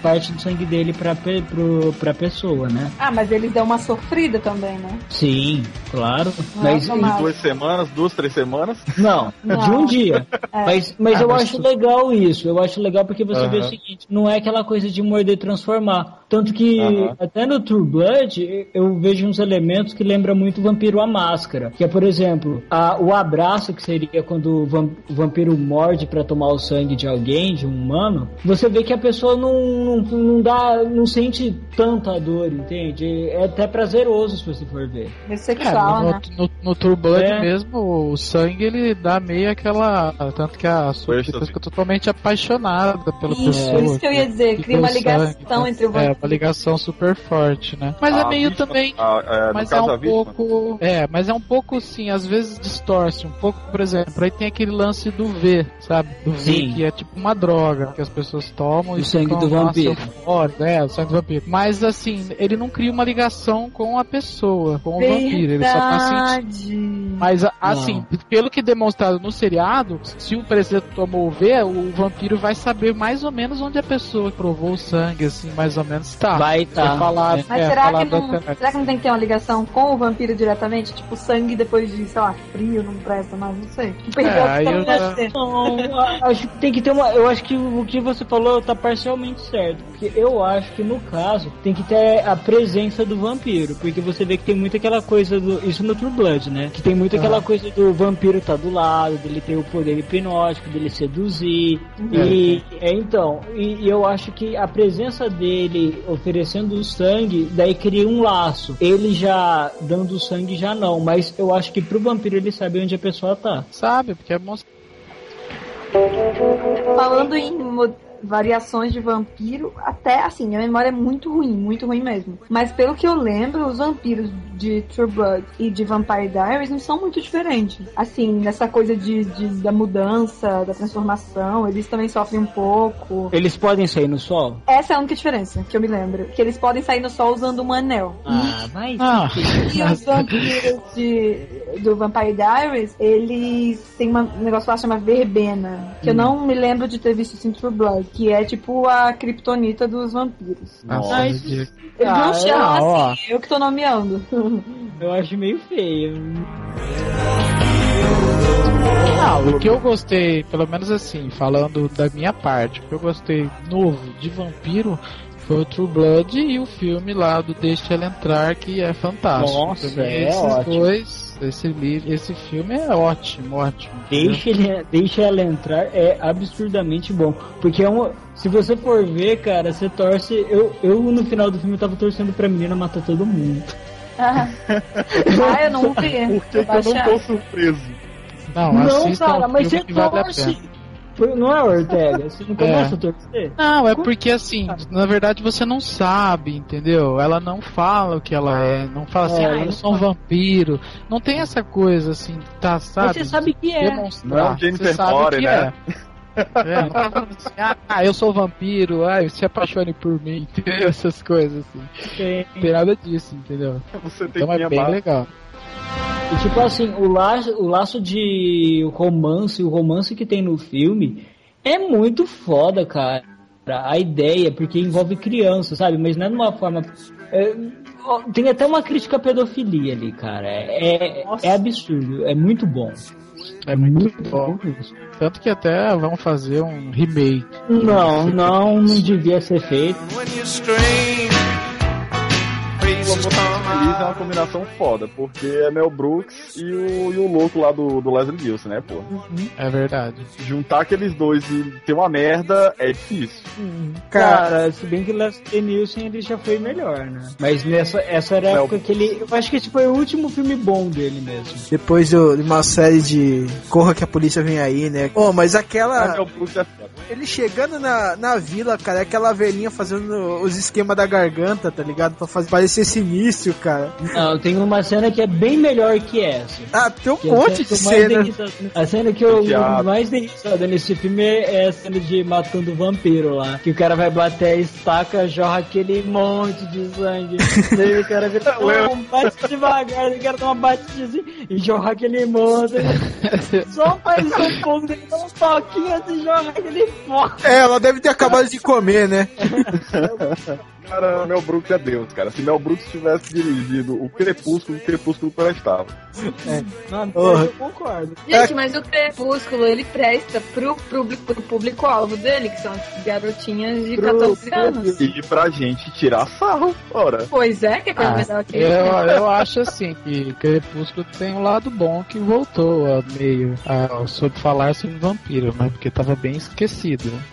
parte do sangue dele pra, pro, pra pessoa, né? Ah, mas eles dão uma sofrida também, né? Sim, claro. Não é Mas, automático. Duas semanas, duas, três semanas. não, Não. de um dia. É. Mas, mas Ah, eu mas acho tu- legal isso. Eu acho legal porque você vê o seguinte: não é aquela coisa de morder e transformar. Tanto que Aham. até no True Blood eu vejo uns elementos que lembram muito o Vampiro a Máscara. Que é, por exemplo, a- o abraço, que seria quando o, vam- o vampiro morde pra tomar o sangue de alguém, de um humano. Você vê que a pessoa não, não, não dá, não sente tanta dor, entende? É até prazeroso se você for ver. Meio É, sexual, no, né? no, no True Blood É. mesmo, o sangue ele dá meio aquela. Tanto que a Sophie Êxtase. fica totalmente apaixonada pela Isso, pessoa. isso que eu ia dizer. que Cria uma ligação sangue, entre o É, vampiro ligação super forte, né? Mas é A meio vítima- também. a- é, Mas é um pouco. É, mas é um pouco assim, às vezes distorce um pouco, por exemplo, aí tem aquele lance do V, sabe? Do V, Sim. que é tipo uma droga que as pessoas tomam O e sangue ficam, do "Nossa, vampiro." eufóricas", É, o sangue do vampiro. Mas assim, ele não cria uma ligação com a pessoa, com o vampiro. Ele só tá sentindo. Verdade. Mas assim, pelo que demonstrado no seriado, se o presidente tomou o V, o vampiro vai saber mais ou menos onde a pessoa que provou o sangue, assim, mais ou menos tá. Vai tá. É falado, Mas é, será, falado que não, será que não tem que ter uma ligação com o vampiro diretamente? Tipo, sangue depois de, sei lá, frio, não presta mais, não sei. Perdeu É, eu acho que tem que ter uma. Eu acho que o que você falou tá parcialmente certo. Porque eu acho que no caso tem que ter a presença do vampiro. Porque você vê que tem muito aquela coisa do. Isso no True Blood, né? Que tem muito aquela coisa do vampiro tá do lado, dele ter o poder hipnótico, dele seduzir. E é, então, e, e eu acho que a presença dele oferecendo o sangue, daí cria um laço. Ele já dando o sangue já não. Mas eu acho que pro vampiro ele sabe onde a pessoa tá. Sabe, porque é monstro. Falando em variações de vampiro, até assim, minha memória é muito ruim, muito ruim mesmo. Mas pelo que eu lembro, os vampiros de True Blood e de Vampire Diaries não são muito diferentes. Assim, nessa coisa de, de- da mudança, da transformação, eles também sofrem um pouco. Eles podem sair no sol? Essa é a única diferença que eu me lembro. Que eles podem sair no sol usando um anel. Ah, vai. Ah, E os vampiros de, do Vampire Diaries, eles têm uma- um negócio lá que chama verbena. Que eu não me lembro de ter visto isso em True Blood. Que é tipo a kriptonita dos vampiros. Nossa, Ah, ridículo. Eles Ah, não chamam não, ó. assim, eu que tô nomeando. Eu acho meio feio. Ah, o que eu gostei, pelo menos assim, falando da minha parte, o que eu gostei novo de vampiro foi o True Blood e o filme lá do Deixa Ela Entrar, que é fantástico. Nossa, é esses ótimo. dois, esse livro, esse filme é ótimo, ótimo. Deixa, ele, deixa ela entrar é absurdamente bom. Porque é um. Se você for ver, cara, você torce. Eu, eu no final do filme tava torcendo pra menina matar todo mundo. ah, Ah, eu não vi. Por que, eu não tô surpreso? Não, Não, cara, mas você vale torce. Foi- Não é, Ortega? Você não começa a torcer? Não, é porque assim, na verdade você não sabe, entendeu? Ela não fala o que ela é, não fala assim, É, ah, eu sou um vampiro. Não tem essa coisa assim, tá, sabe? Você sabe que é. Demonstrar. Não, Jennifer Você sabe Lawrence, que né? É. É, não tá falando assim, ah, eu sou vampiro, ah, se apaixone por mim, entendeu? Essas coisas assim. Tem. Não tem nada disso, entendeu? Você tem Então que é bem amar. legal. E tipo assim, o laço, o laço de romance, o romance que tem no filme é muito foda, cara. A ideia, porque envolve criança, sabe? Mas não é de uma forma. é, tem até uma crítica à pedofilia ali, cara. É, é, é absurdo, é muito bom. É muito bom. Tanto que até vão fazer um remake. Não, não, não devia ser feito. When Feliz é uma combinação foda, porque é Mel Brooks e o, e o louco lá do, do Leslie Nielsen, né, pô? É verdade. Juntar aqueles dois e ter uma merda é difícil. Cara, se bem que Leslie Nielsen ele já foi melhor, né? Mas nessa essa era a Mel época que ele. Eu acho que esse foi o último filme bom dele mesmo. Depois de uma série de Corra que a polícia vem aí, né? Oh, mas aquela. Mel Brooks é. Ele chegando na, na vila, cara, é aquela velhinha fazendo os esquemas da garganta, tá ligado? Pra fazer, parecer sinistro, cara. Não, tem uma cena que é bem melhor que essa. Ah, tem um Que é a monte cena de que eu mais dei cena. A cena que eu Diabo. mais dei risada nesse filme é a cena de matando o vampiro lá. Que o cara vai bater a estaca, jorra aquele monte de sangue. Daí o cara vira, não, bate devagar, o cara dá uma assim e jorra aquele monte. Só faz um pouco, dele dá um toquinho assim, jorra aquele fogo. É, ela deve ter acabado de comer, né? Cara, Mel Brooks é Deus, cara. Se Mel Brooks tivesse dirigido o Crepúsculo, o Crepúsculo prestava. Não, Porra. eu concordo. Gente, mas o Crepúsculo, ele presta pro público, pro público-alvo dele, que são as garotinhas de 14 anos. E pra gente tirar sarro, ora. Pois é, que é coisa Ah, melhor que eu, eu acho assim que Crepúsculo tem um lado bom que voltou a meio a, sobre falar sobre vampiro, mas porque tava bem esquecido.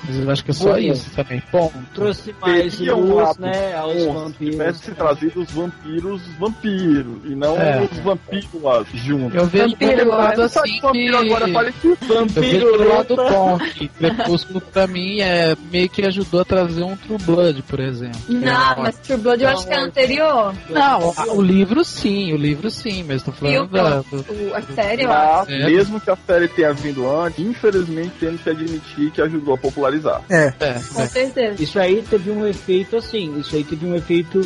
Mas eu acho que é só Olha. isso também. Ponto. Trouxe mais Teria um luz, lado né, aos bom vampiros. tivesse se trazido os vampiros vampiros e não É. os vampiros juntos. Eu vejo Vampiro, pelo lado né? Só assim que vampiro agora parece Eu vejo Vampiro, pelo lado bom que Crepúsculo pra mim é meio que ajudou a trazer um True Blood, por exemplo. Não, mas True Blood eu acho que é anterior. Não, a- o livro sim, o livro sim, mas tô falando da, do, o- a série, eu acho. Mas, É. mesmo que a série tenha vindo antes, infelizmente temos que admitir que ajudou a popularizar. É. é, Com certeza. Isso aí teve um efeito assim, isso aí teve um efeito.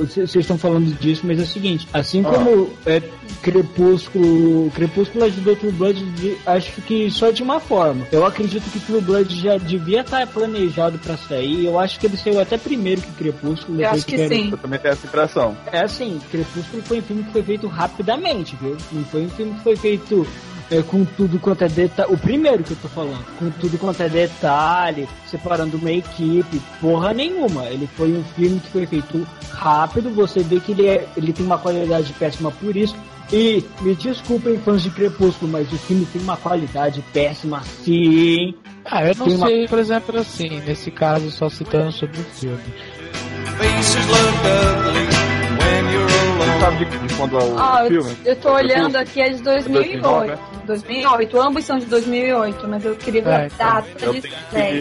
Vocês estão falando disso, mas é o seguinte: assim como é, Crepúsculo. Crepúsculo ajudou True Blood, de- acho que só de uma forma. Eu acredito que True Blood já devia estar planejado pra sair. Eu acho que ele saiu até primeiro que Crepúsculo. Eu acho que tiveram- sim. Eu também tenho essa impressão. É assim, Crepúsculo foi um filme que foi feito rapidamente, viu? Não foi um filme que foi feito é, com tudo quanto é detalhe. O primeiro que eu tô falando, com tudo quanto é detalhe, separando uma equipe, porra nenhuma. Ele foi um filme que foi feito rápido, você vê que ele, é, ele tem uma qualidade péssima por isso. E me desculpem, fãs de Crepúsculo, mas o filme tem uma qualidade péssima sim. Ah, eu não Tem uma- sei, por exemplo, assim, nesse caso, só citando sobre o filme. Você sabe de, de quando é o Ah, eu, filme? eu tô olhando aqui, é de 2008. 2009, 2008, ambos são de 2008, mas eu queria ver É, a então. data Eu de tenho,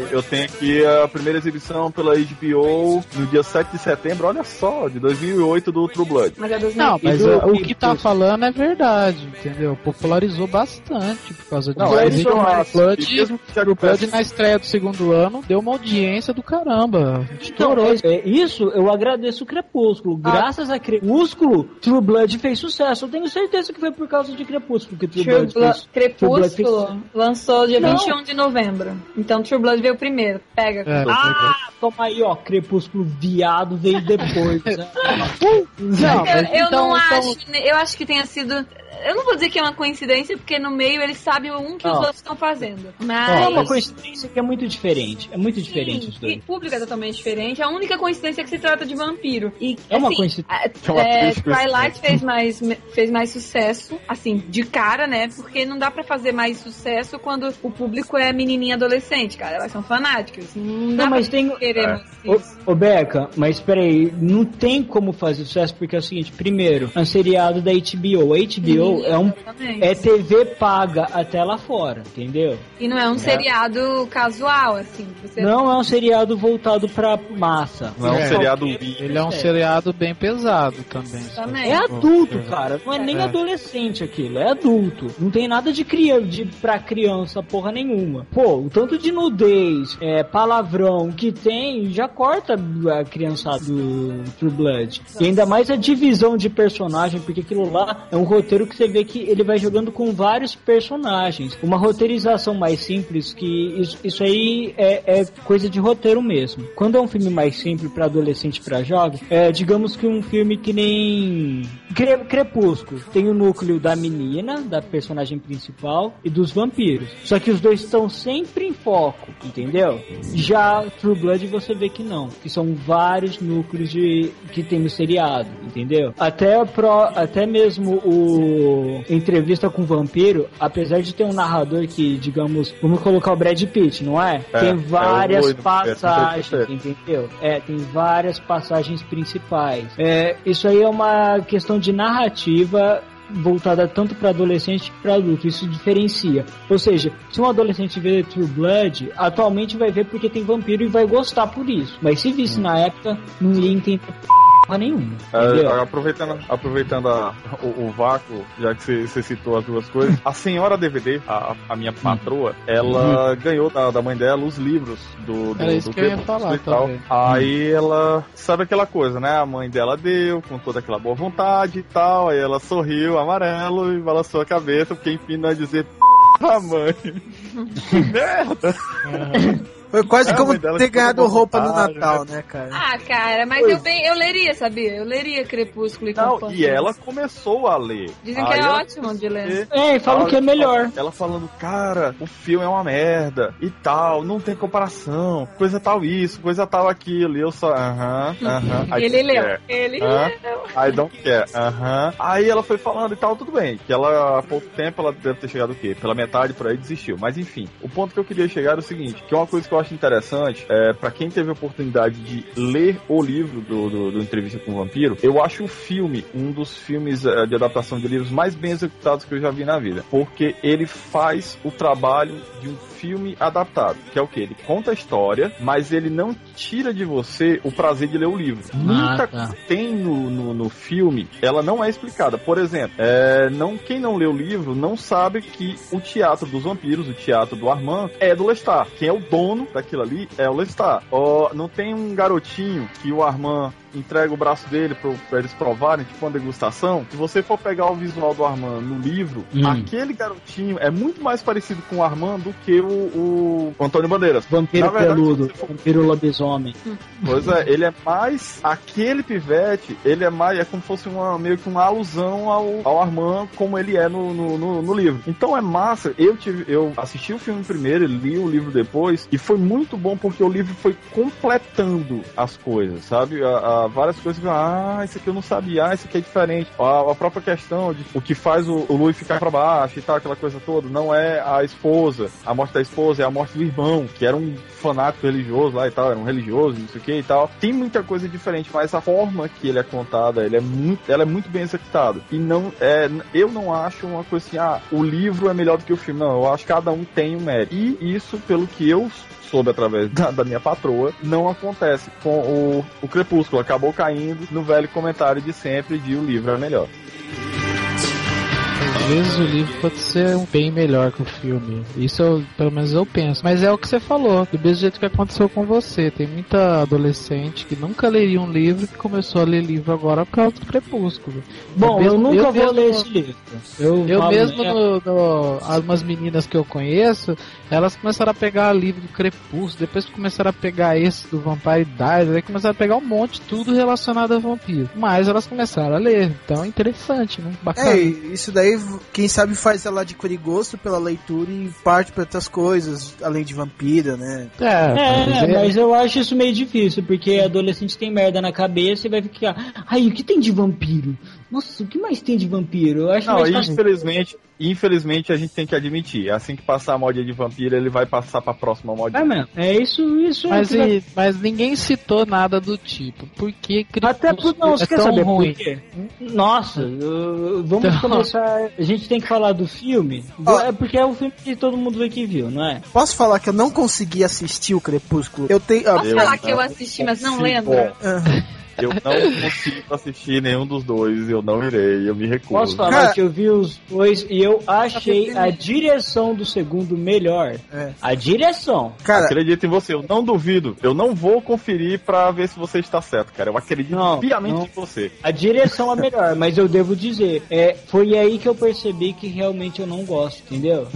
aqui, eu tenho aqui a primeira exibição pela HBO no dia 7 de setembro, olha só, de 2008 do True Blood. Mas é 2008. Não, mas do- o e que tá do- falando é verdade, entendeu? Popularizou bastante por causa disso. Não, é isso. Blood, E True Blood na estreia do segundo ano deu uma audiência do caramba. Então, Estourou. é, é, isso eu agradeço o Crepúsculo. Graças a Crepúsculo, True Blood fez sucesso. Eu tenho certeza que foi por causa de Crepúsculo que True, True Blood Blood, fez. True Blood Crepúsculo lançou dia Não. 21 de novembro. Então True Blood veio primeiro. Pega. É. Ah, toma aí, ó. Crepúsculo viado veio depois. né? Não, eu, eu então- não então- acho, né, eu acho que tenha sido. Eu não vou dizer que é uma coincidência, porque no meio eles sabem um que os Ó. outros estão fazendo. É Mas. uma coincidência que é muito diferente. É muito diferente os Sim, dois. e público é totalmente diferente. A única coincidência é que se trata de vampiro. E, É uma assim, coincidência. a- É uma é, triste Twilight fez mais, fez mais sucesso, assim, de cara, né? Porque não dá pra fazer mais sucesso quando o público é menininha adolescente, cara. Elas são fanáticas. Não dá Não, mas pra tem. querer É. mais ô Beca, mas peraí, não tem como fazer sucesso porque é o seguinte: primeiro, é um seriado da HBO. A HBO É um. exatamente. É TV paga até lá fora, entendeu? E não é um seriado casual, assim. Você Não é um seriado voltado pra massa. Não é um É. seriado Ele é um seriado bem pesado também. Também. É adulto, cara. Não é nem É. adolescente aquilo, é adulto. Não tem nada de criança, de pra criança, porra nenhuma. Pô, o tanto de nudez, é, palavrão que tem, já corta a criançada do True Blood. E ainda mais a divisão de personagem, porque aquilo lá é um roteiro que que você vê que ele vai jogando com vários personagens. Uma roteirização mais simples, que isso, isso aí é, é coisa de roteiro mesmo. Quando é um filme mais simples para adolescente para jovem, é digamos que um filme que nem Cre- Crepúsculo. Tem o núcleo da menina, da personagem principal, e dos vampiros. Só que os dois estão sempre em foco, entendeu? Já True Blood você vê que não, que são vários núcleos de que tem no seriado, entendeu? Até pro, até mesmo o entrevista com o vampiro, apesar de ter um narrador que, digamos, vamos colocar o Brad Pitt, não é? É, tem é várias passagens, é, tem entendeu? É, tem várias passagens principais. É, isso aí é uma questão de narrativa voltada tanto para adolescente que para adulto. Isso diferencia. Ou seja, se um adolescente vê True Blood, atualmente vai ver porque tem vampiro e vai gostar por isso. Mas se visse na época, não ia entender porra nenhuma. É, aproveitando aproveitando a- o, o vácuo, já que você- citou as duas coisas, a senhora DVD, a, a minha patroa, ela ganhou da, da mãe dela os livros do, do, Era isso do que eu ia Crepúsculo falar e tal. também. Aí ela sabe aquela coisa, né? A mãe dela deu com toda aquela boa vontade e tal. Aí ela sorriu amarelo e balançou a cabeça, porque enfim não ia dizer a mãe. que merda! Foi quase É, como ter ganhado roupa no Natal, né, cara? Ah, cara, mas eu, bem, eu leria, sabia? Eu leria Crepúsculo e Não, Companhia. e ela começou a ler. Dizem que Aí é ótimo de ler. É, falam que é melhor. Ela falando, cara, o filme é uma merda e tal, não tem comparação, coisa tal isso, coisa tal aquilo. E eu só, aham, aham. Ele leu. care. Ele leu. I don't care, aham. Aí ela foi falando e tal, tudo bem. Que ela, há pouco tempo, ela deve ter chegado o quê? Pela metade por aí desistiu. Mas enfim, o ponto que eu queria chegar era o seguinte: que uma coisa que eu acho interessante, é, pra quem teve a oportunidade de ler o livro do, do, do Entrevista com o Vampiro, eu acho o filme um dos filmes eh, de adaptação de livros mais bem executados que eu já vi na vida. Porque ele faz o trabalho de um filme adaptado, que é o que? Ele conta a história, mas ele não tira de você o prazer de ler o livro. Muita tá. tem no, no, no filme, ela não é explicada. Por exemplo, é, não, quem não lê o livro não sabe que o teatro dos vampiros, o teatro do Armand, é do Lestat. Quem é o dono daquilo ali é o Lestat. Ó, não tem um garotinho que o Armand entrega o braço dele pro, pra eles provarem, tipo uma degustação. Se você for pegar o visual do Armand no livro, Hum. aquele garotinho é muito mais parecido com o Armand do que o, o, o Antônio Bandeiras. Vampiro verdade, peludo, for vampiro lobisomem. Pois é, ele é mais. Aquele pivete, ele é mais. É como se fosse uma, meio que uma alusão ao, ao Armand como ele é no, no, no- no livro. Então é massa. Eu tive. Eu assisti o filme primeiro, li o livro depois, e foi muito bom porque o livro foi completando as coisas, sabe? A, a várias coisas que. Ah, isso aqui eu não sabia, ah, isso aqui é diferente. A, a própria questão de o que faz o, o Louis ficar pra baixo e tal, aquela coisa toda, não é a esposa. A morte da esposa é a morte do irmão, que era um fanático religioso lá e tal, era um religioso, não sei o que e tal. Tem muita coisa diferente, mas a forma que ele é contada, ele é muito, ela é muito bem executada. E não é, eu não acho uma coisa assim, ah, o livro é melhor do que o filme. Não, eu acho que cada um tem um mérito. E isso, pelo que eu soube através da, da minha patroa, não acontece com o, o Crepúsculo. Acabou caindo no velho comentário de sempre de o livro é melhor. Às vezes o livro pode ser um bem melhor que o filme. Isso eu, pelo menos eu penso. Mas é o que você falou, do mesmo jeito que aconteceu com você. Tem muita adolescente que nunca leria um livro que começou a ler livro agora por causa do Crepúsculo. Bom, eu, mesmo- nunca vou mesmo- ler esse livro. Eu, Eu mesmo, é, no, no, algumas meninas que eu conheço, elas começaram a pegar livro do Crepúsculo, depois começaram a pegar esse do Vampire Diaries, aí começaram a pegar um monte, tudo relacionado a vampiro. Mas elas começaram a ler, então é interessante, né? Bacana. É, isso daí, quem sabe faz ela adquirir gosto pela leitura e parte para outras coisas, além de vampira, né? É, É, mas é- mas eu acho isso meio difícil, porque adolescente tem merda na cabeça e vai ficar. Ai, o que tem de vampiro? Nossa, o que mais tem de vampiro? Eu acho Não, mais fácil. infelizmente, infelizmente a gente tem que admitir. Assim que passar a modinha de vampiro, ele vai passar pra próxima modinha. É mesmo. É isso, isso Mas, é. e- mas ninguém citou nada do tipo. Por que Até por não, é tão saber ruim? por quê? Nossa, uh, vamos Então- começar. A gente tem que falar do filme. Ó. É porque é o filme que todo mundo vê que viu, não é? Posso falar que eu não consegui assistir o Crepúsculo? Eu tenho. ah, Posso Eu falar não que eu assisti, mas não lembro? ah, Eu não consigo assistir nenhum dos dois, eu não irei, eu me recuso. Posso falar Cara- que eu vi os dois e eu achei a direção do segundo melhor. É. A direção. Cara, Acredito em você, eu não duvido. Eu não vou conferir pra ver se você está certo, cara. Eu acredito Não, piamente não. em você. A direção é melhor, mas eu devo dizer, é, foi aí que eu percebi que realmente eu não gosto, entendeu?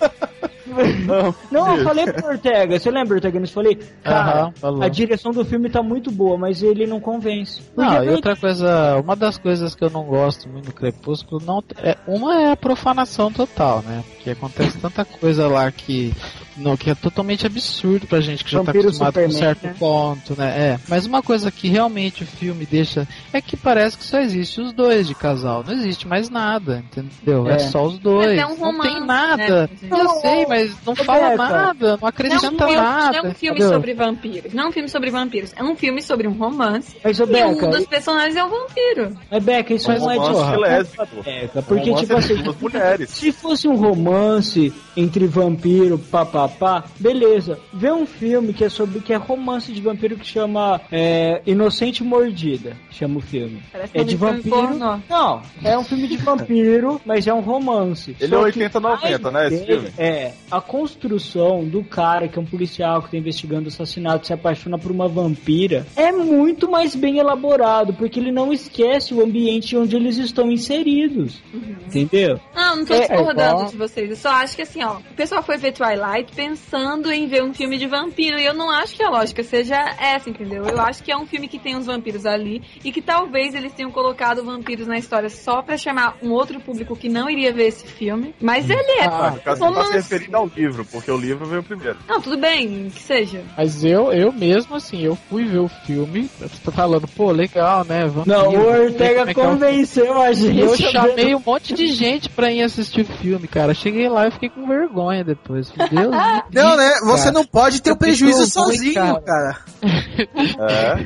Não, Não, eu falei pro Ortega, você lembra, Ortega? Eu falei, cara, Aham, falou. a direção do filme tá muito boa, mas ele não convence. Porque Não, e outra coisa, uma das coisas que eu não gosto muito do Crepúsculo, não, é, uma é a profanação total, né? Porque acontece tanta coisa lá que, não, que é totalmente absurdo pra gente que já Vampiro tá acostumado com um Superman, certo né? ponto, né? É, mas uma coisa que realmente o filme deixa é que parece que só existe os dois de casal, não existe mais nada, entendeu? É, É. só os dois, é um não tem romance, nada. né? Eu sei, mas não fala nada, não acrescenta não, é um- nada. não é um filme entendeu? sobre vampiros. Não é um filme sobre vampiros. É um filme sobre um romance. Mas, e Beca, um dos personagens é um vampiro. Mas Beca, isso Um não é de. Beca, porque romance tipo assim, se fosse um romance entre vampiro, papapá, beleza. Vê um filme que é sobre que é romance de vampiro que chama é, Inocente Mordida, chama o filme. Parece É de vampiro. Não, é um filme de vampiro, mas é um romance. Ele é Só 80, que a 90, né, esse filme? É, a construção do cara que é um policial que tá investigando o assassinato, se apaixona por uma vampira, é muito mais bem elaborado, porque ele não esquece o ambiente onde eles estão inseridos. Entendeu? Não, não tô É, discordando igual- de vocês. Eu só acho que assim, ó, o pessoal foi ver Twilight pensando em ver um filme de vampiro. E eu não acho que a lógica seja essa, entendeu? Eu acho que é um filme que tem uns vampiros ali e que talvez eles tenham colocado vampiros na história só pra chamar um outro público que não iria ver esse filme. Mas ele é Ah, você tá se romance. referindo ao livro, porque o livro veio primeiro. Não, tudo bem, que seja. Mas eu, eu mesmo, assim, eu fui ver o filme, tá falando, pô, legal, né? Vampiro, Não, o Ortega é é o convenceu a gente. Eu chamei um monte de gente pra ir assistir o filme, cara. Cheguei lá e fiquei com vergonha depois. Deus não, né? Você cara. não pode ter o Eu prejuízo sozinho, cara. cara.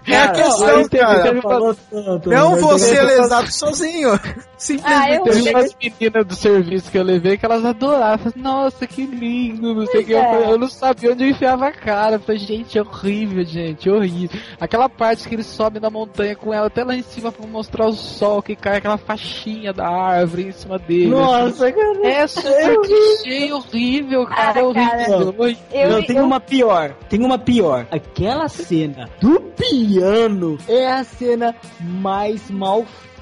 É. É a questão, o cara. já falou tanto, Não o Ortega você lesado sozinho. Simplesmente. Ah, eu- Teve umas meninas do serviço que eu levei que elas. Falaram, Nossa, que lindo, não sei o que. Eu, é. falei, eu não sabia onde eu enfiava a cara. Eu falei, gente, é horrível, gente, é horrível. Aquela parte que ele sobe na montanha com ela até lá em cima pra mostrar o sol, que cai aquela faixinha da árvore em cima dele. Nossa, cara. É super clichê, horrível, cara, é Ah, horrível. cara. horrível. Eu, não, tem eu- uma pior. Tem uma pior. Aquela cena do piano é a cena mais mal feita,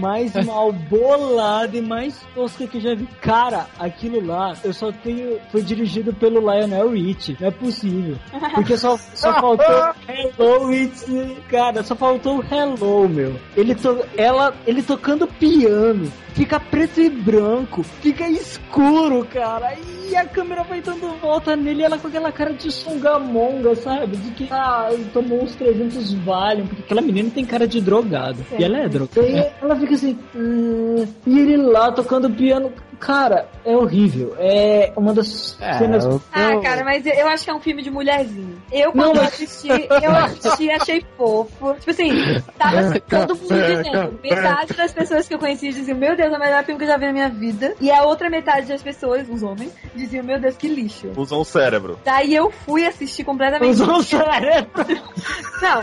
mais mal bolada e mais tosca que eu já vi. Cara, aquilo lá, eu só tenho. Foi dirigido pelo Lionel Rich. Não é possível. Porque só, só faltou Hello, It's. Cara, só faltou o Hello, meu. Ele, to, ela, ele tocando piano. Fica preto e branco, fica escuro, cara. E a câmera vai dando volta nele, ela com aquela cara de songamonga, sabe? De que ah, tomou uns 300 Valium, porque aquela menina tem cara de drogada. E ela drogada. E ela fica assim, "Hum", e ele lá tocando piano. Cara, é horrível. É uma das É, cenas. eu- Ah, cara, mas eu- acho que é um filme de mulherzinho. Eu, quando Não, eu assisti, eu assisti achei fofo. Tipo assim, tava todo mundo dizendo. Metade das pessoas que eu conheci diziam, meu Deus, é o melhor filme que eu já vi na minha vida. E a outra metade das pessoas, os homens, diziam, meu Deus, que lixo. Usam o cérebro. Daí eu fui assistir completamente. Usou o cérebro. Não,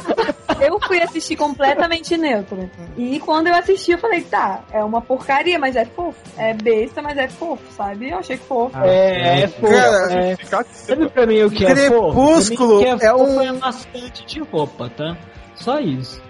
eu fui assistir completamente neutro. E quando eu assisti, eu falei, tá, é uma porcaria, mas é fofo. É besta, mas é fofo, sabe? Eu achei fofo. É, é fofo. Cara, é. Sabe pra mim o que é fofo? Crepúsculo Pra mim, o que é, é fofo um- é bastante de roupa, tá? Só isso.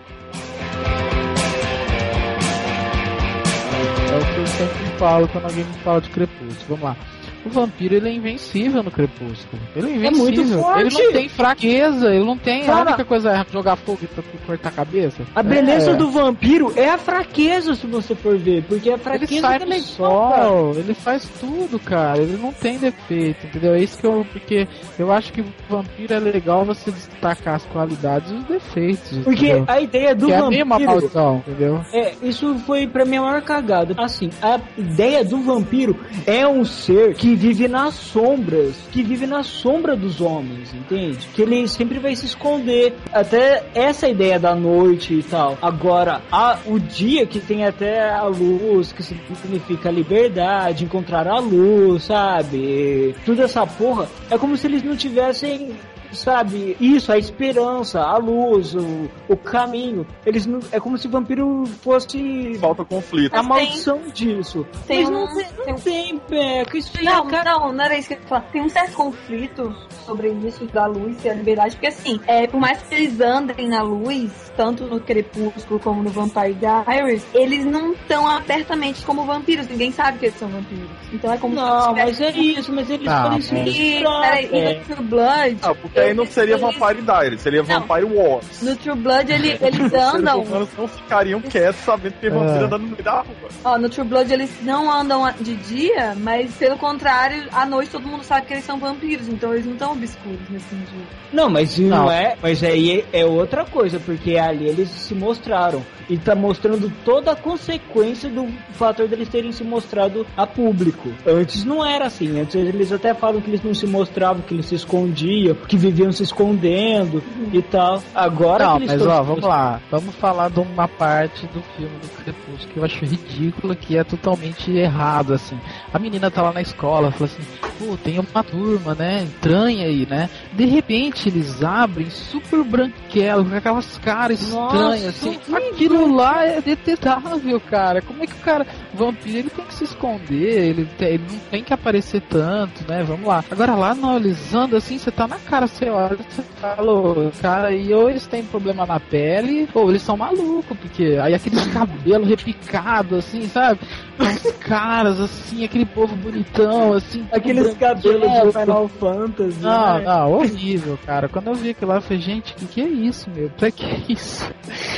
É o que eu sempre falo quando alguém me fala de Crepúsculo. Vamos lá. O vampiro ele é invencível no Crepúsculo. Ele é invencível. muito forte. Ele não tem fraqueza, ele não tem. a Cara- única coisa é jogar fogo e cortar a cabeça. A beleza É. do vampiro é a fraqueza, se você for ver. Porque a Ele fraqueza sai é legal, cara. sol, ele faz tudo, cara. Ele não tem defeito, entendeu? É isso que eu. Porque eu acho que o vampiro é legal você destacar as qualidades e os defeitos. Porque entendeu? a ideia do que é a vampiro. mesma maldição, entendeu? É, isso foi pra mim a maior cagada. Assim, a ideia do vampiro é um ser que vive nas sombras, que vive na sombra dos homens, entende? Que ele sempre vai se esconder. Até essa ideia da noite e tal. Agora, a, o dia que tem até a luz, que significa liberdade, encontrar a luz, sabe? Toda essa porra, é como se eles não tivessem sabe, isso, a esperança, a luz, o, o caminho. Eles não, é como se o vampiro fosse Falta conflito. a maldição disso. Tem Mas um- não tem, não tem, Beca. Isso aí Não, é cara. não, não era isso que eu ia falar. Tem um certo conflito sobre isso da luz e a liberdade, porque assim, é, por mais que eles andem na luz, tanto no Crepúsculo como no Vampire Diaries, eles não estão abertamente como vampiros, ninguém sabe que eles são vampiros. Então é como Não, se mas é isso, mas eles se mas- E, misturar, peraí, e é. Blood, Ah, porque aí não seria Vampire Diaries, seria Não. Vampire Wars. no True Blood ele- eles Os andam humanos não ficariam quietos sabendo que tem vampiro É. andando no meio da rua. Ó, no True Blood eles não andam de dia, mas pelo contrário, à noite todo mundo sabe que eles são vampiros, então eles não estão obscuros nesse sentido. Não, mas não, Não. é. Mas aí é outra coisa, porque ali eles se mostraram. E tá mostrando toda a consequência do fator deles terem se mostrado a público. Antes não era assim. Antes eles até falam que eles não se mostravam, que eles se escondiam, que viviam se escondendo e tal. Agora Não, mas ó, vamos lá. Vamos falar de uma parte do filme do Crepúsculo que eu acho ridícula, que é totalmente errado, assim. A menina tá lá na escola, fala assim, pô, tem uma turma, né, estranha aí, né? De repente eles abrem super branquelo, com aquelas caras estranhas, assim. Aquilo lá é detestável, cara. Como é que o cara, vampiro, ele tem que se esconder, ele, ele não tem que aparecer tanto, né? Vamos lá. Agora lá analisando assim, você tá na cara, você olha, você fala, "Ô, cara, e ou eles têm problema na pele, ou eles são malucos, porque aí aqueles cabelos repicados, assim, sabe? Os caras, assim, aquele povo bonitão, assim. Aqueles cabelos branquelo. de Final Fantasy. Não, né? não, horrível, cara. Quando eu vi aquilo lá, eu falei, gente, que que é isso, meu? Pra que isso?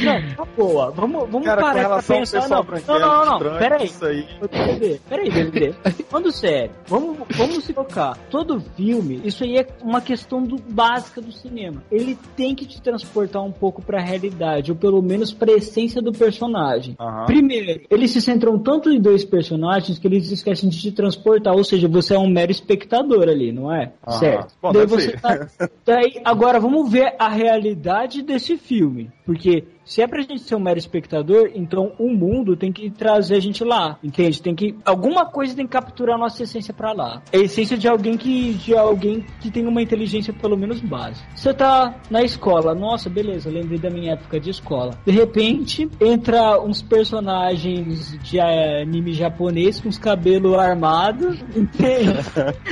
Não, tá boa. Vamos, vamos Cara, parar pra pensar. pessoal Não, não, não, não. estranho, Pera aí. Peraí, DVD. Falando sério, vamos, vamos se focar. Todo filme, isso aí é uma questão do, básica do cinema. Ele tem que te transportar um pouco pra realidade, ou pelo menos pra essência do personagem. Aham. Primeiro, eles se centram tanto em dois personagens que eles esquecem de te transportar, ou seja, você é um mero espectador ali, não é? Aham. Certo. Bom, Daí você tá- Daí, agora vamos ver a realidade desse filme. Porque se é pra gente ser um mero espectador, então o mundo tem que trazer a gente lá. Entende? Tem que. Alguma coisa tem que capturar a nossa essência pra lá. É a essência de alguém que. de alguém que tem uma inteligência pelo menos básica. Você tá na escola, nossa, beleza, lembrei da minha época de escola. De repente, entra uns personagens de eh, anime japonês com os cabelos armados, entende?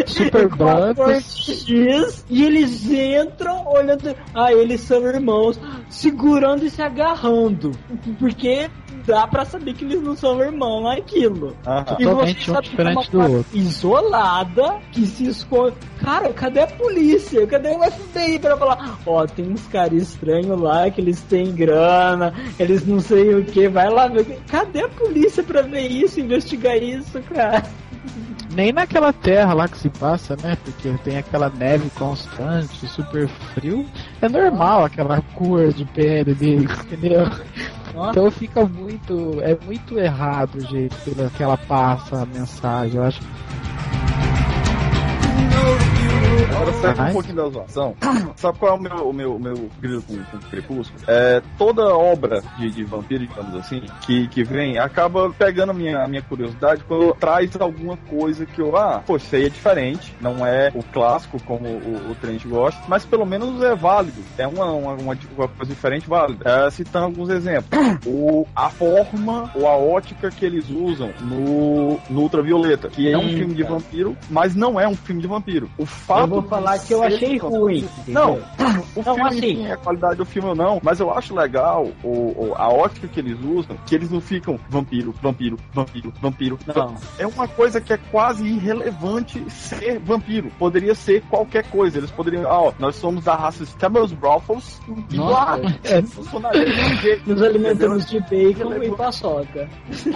Super brancos. E eles entram olhando. Ah, eles são irmãos, segurando e se agarrando. Porque dá pra saber que eles não são irmãos naquilo. Aham. E Totalmente você um é diferente uma do outro. Isolada que se esconde. Cara, cadê a polícia? Cadê o FBI pra falar? Ó, tem uns caras estranhos lá que eles têm grana, eles não sei o que, vai lá ver. Cadê a polícia pra ver isso, investigar isso, cara? Nem naquela terra lá que se passa, né? Porque tem aquela neve constante, super frio. É normal aquela cor de pele dele, entendeu? Então fica muito. É muito errado o jeito pelo que ela passa a mensagem. Eu acho Agora saindo um Ai. pouquinho da zoação, sabe qual é o meu, o meu, meu grilo com, com Crepúsculo? É, toda obra de, de vampiro, digamos assim, que, que vem, acaba pegando a minha, a minha curiosidade quando traz alguma coisa que eu, ah, pô, isso aí é diferente, não é o clássico como o, o Trent gosta, mas pelo menos é válido, é uma, uma, uma, uma coisa diferente válida. É, citando alguns exemplos, o, a forma ou a ótica que eles usam no, no Ultravioleta, que é um Sim, filme de vampiro, mas não é um filme de vampiro. O fato vou falar que eu achei ruim. Não, o Não, filme, assim- enfim, a qualidade do filme eu não, mas eu acho legal o, o- a ótica que eles usam, que eles não ficam vampiro, vampiro, vampiro, vampiro. Não. É uma coisa que é quase irrelevante ser vampiro. Poderia ser qualquer coisa. Eles poderiam, ah, ó, nós somos da raça Scammers Brothels e Nossa. lá, é. Nos alimentamos de bacon e paçoca.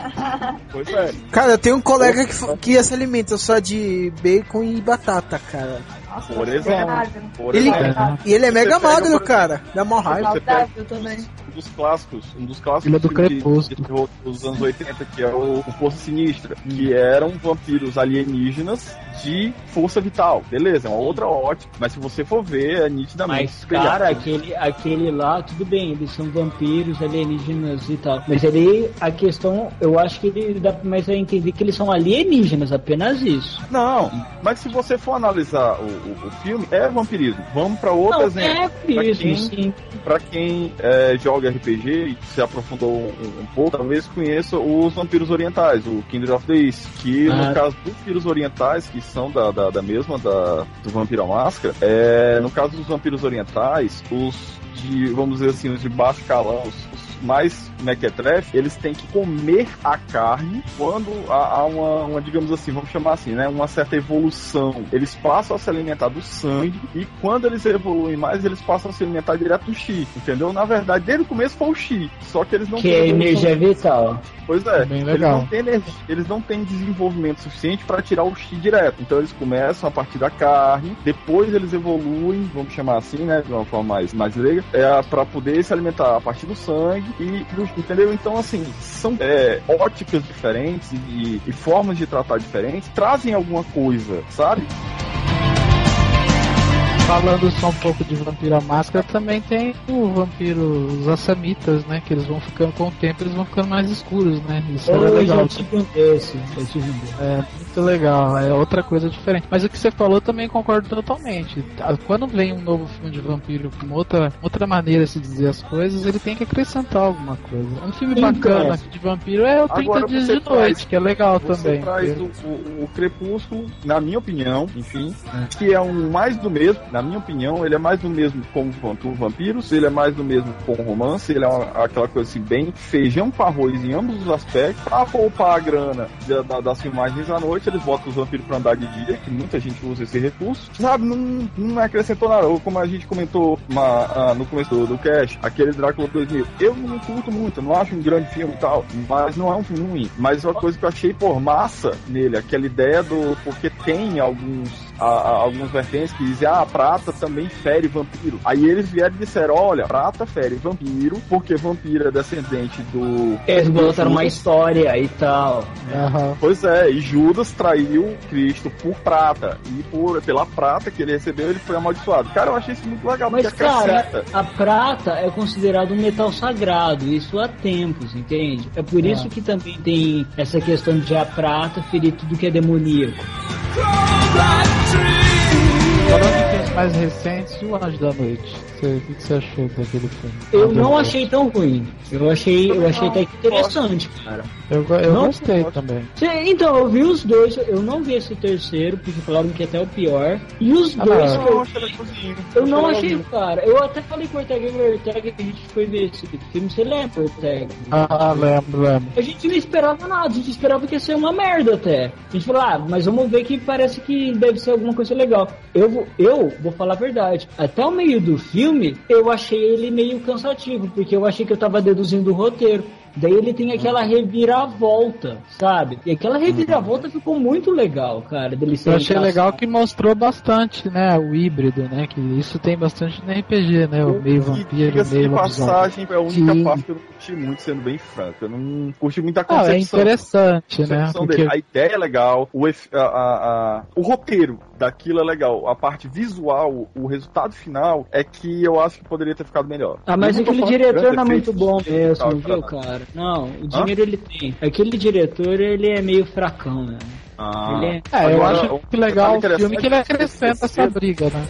Pois é. Cara, eu tenho um colega que, que se alimenta só de bacon e batata, cara. Nossa, Por é exemplo. Por Ele, exemplo, e ele é mega magro, cara. Dá mó raiva. Saudável também. um dos clássicos, um dos clássicos do de- de terror dos anos 80, que é o, o Força Sinistra, que eram vampiros alienígenas de força vital. Beleza, é uma outra ótica, mas se você for ver, é nitidamente Mas, espelhado. cara, aquele, aquele lá, tudo bem, eles são vampiros, alienígenas e tal. Mas ele, a questão, eu acho que ele dá mais a entender que eles são alienígenas, apenas isso. Não, mas se você for analisar o, o, o filme é vampirismo. Vamos pra outro Não, exemplo. é Pra isso, quem- sim. Pra quem é, joga RPG e se aprofundou um, um pouco, talvez conheça os vampiros orientais, o Kindred of the East, que Ah. no caso dos vampiros orientais, que são da, da, da mesma da, do Vampiro à Máscara, é, no caso dos vampiros orientais, os de, vamos dizer assim, os de baixo calão, os mais mequetrefe, eles têm que comer a carne quando há, há uma, uma, digamos assim, vamos chamar assim, né, uma certa evolução. Eles passam a se alimentar do sangue e quando eles evoluem mais, eles passam a se alimentar direto do chi, entendeu? Na verdade, desde o começo foi o chi, só que eles não Que têm é evolução energia vital. Pois é, Bem eles legal. não, têm energia, eles não têm desenvolvimento suficiente para tirar o chi direto. Então eles começam a partir da carne, depois eles evoluem, vamos chamar assim, né, de uma forma mais, mais leiga, é, para poder se alimentar a partir do sangue e entendeu? Então assim, são é, óticas diferentes e, e formas de tratar diferentes, trazem alguma coisa, sabe? Falando só um pouco de Vampiro à Máscara, também tem o vampiro, os assamitas, né? Que eles vão ficando com o tempo, eles vão ficando mais escuros, né? Isso é legal. tive um desse, eu tive um desse. É muito legal, é outra coisa diferente. Mas o que você falou também concordo totalmente. Quando vem um novo filme de vampiro com outra, outra maneira de se dizer as coisas, ele tem que acrescentar alguma coisa. Um filme Então. bacana de vampiro é o 30 Agora Dias de traz- Noite, que é legal Você também. traz o, o- o Crepúsculo, na minha opinião, enfim, que é um mais do mesmo, na minha opinião, ele é mais do mesmo com vamp- vampiros, ele é mais do mesmo com romance, ele é uma- aquela coisa assim, bem feijão com arroz em ambos os aspectos. Pra poupar a grana da- da- das filmagens à noite, eles botam os vampiros pra andar de dia, que muita gente usa esse recurso. Sabe, não, não acrescentou nada. Ou Como a gente comentou uma- ah, no começo do, do cast, aquele Drácula 2000, eu não curto muito, não acho um grande filme e tal, mas não é um filme ruim. Mas uma coisa que eu achei, por massa nele, aquela ideia do. Porque tem alguns. A- a- alguns vertentes que dizem, ah, a prata também fere vampiro. Aí eles vieram e disseram, olha, prata fere vampiro, porque vampiro é descendente do. Eles botaram uma história e tal. Aham. Pois é, e Judas traiu Cristo por prata. E por, pela prata que ele recebeu, ele foi amaldiçoado. Cara, eu achei isso muito legal, Mas, cara, acrescenta. a prata é considerado um metal sagrado, isso há tempos, entende? É por isso que também tem essa questão de a prata ferir tudo que é demoníaco. Em filmes mais recentes, e o Anjo da Noite. Você- o que você achou daquele filme? Eu não achei tão ruim. Eu achei, eu achei até interessante, cara. Eu, eu Não, gostei também. Sim, Então, eu vi os dois, eu não vi esse terceiro, porque falaram que até é o pior. E os Ah, dois não. que eu, Eu achei legalzinho. eu não achei cara. Eu até falei com o Ortega e o Ortega que a gente foi ver esse filme. Você lembra, Ortega? Ah, lembro, lembro. A gente não esperava nada, a gente esperava que ia ser uma merda até. A gente falou, ah, mas vamos ver que parece que deve ser alguma coisa legal. Eu vou, eu vou falar a verdade. Até o meio do filme, eu achei ele meio cansativo, porque eu achei que eu tava deduzindo o roteiro. Daí ele tem aquela reviravolta, sabe? E aquela reviravolta ficou muito legal, cara. Dele ser Eu achei legal que mostrou bastante, né? O híbrido, né? Que isso tem bastante no RPG, né? O meio E vampiro, diga-se meio passagem, é a única Sim. parte que eu não curti muito, sendo bem franco. Eu não curti muito a Ah, concepção. é interessante, né? Porque dele. A ideia é legal, o, ef- a- a- a- o roteiro daquilo é legal, a parte visual, o resultado final é que eu acho que poderia ter ficado melhor. Ah, mas aquele diretor não é muito bom mesmo, viu, pra- cara? Não, o dinheiro ele tem. Aquele diretor, ele é meio fracão, né? Ah, Ele é- É, eu Agora, acho o que legal o filme que ele interessante acrescenta essa é briga, né?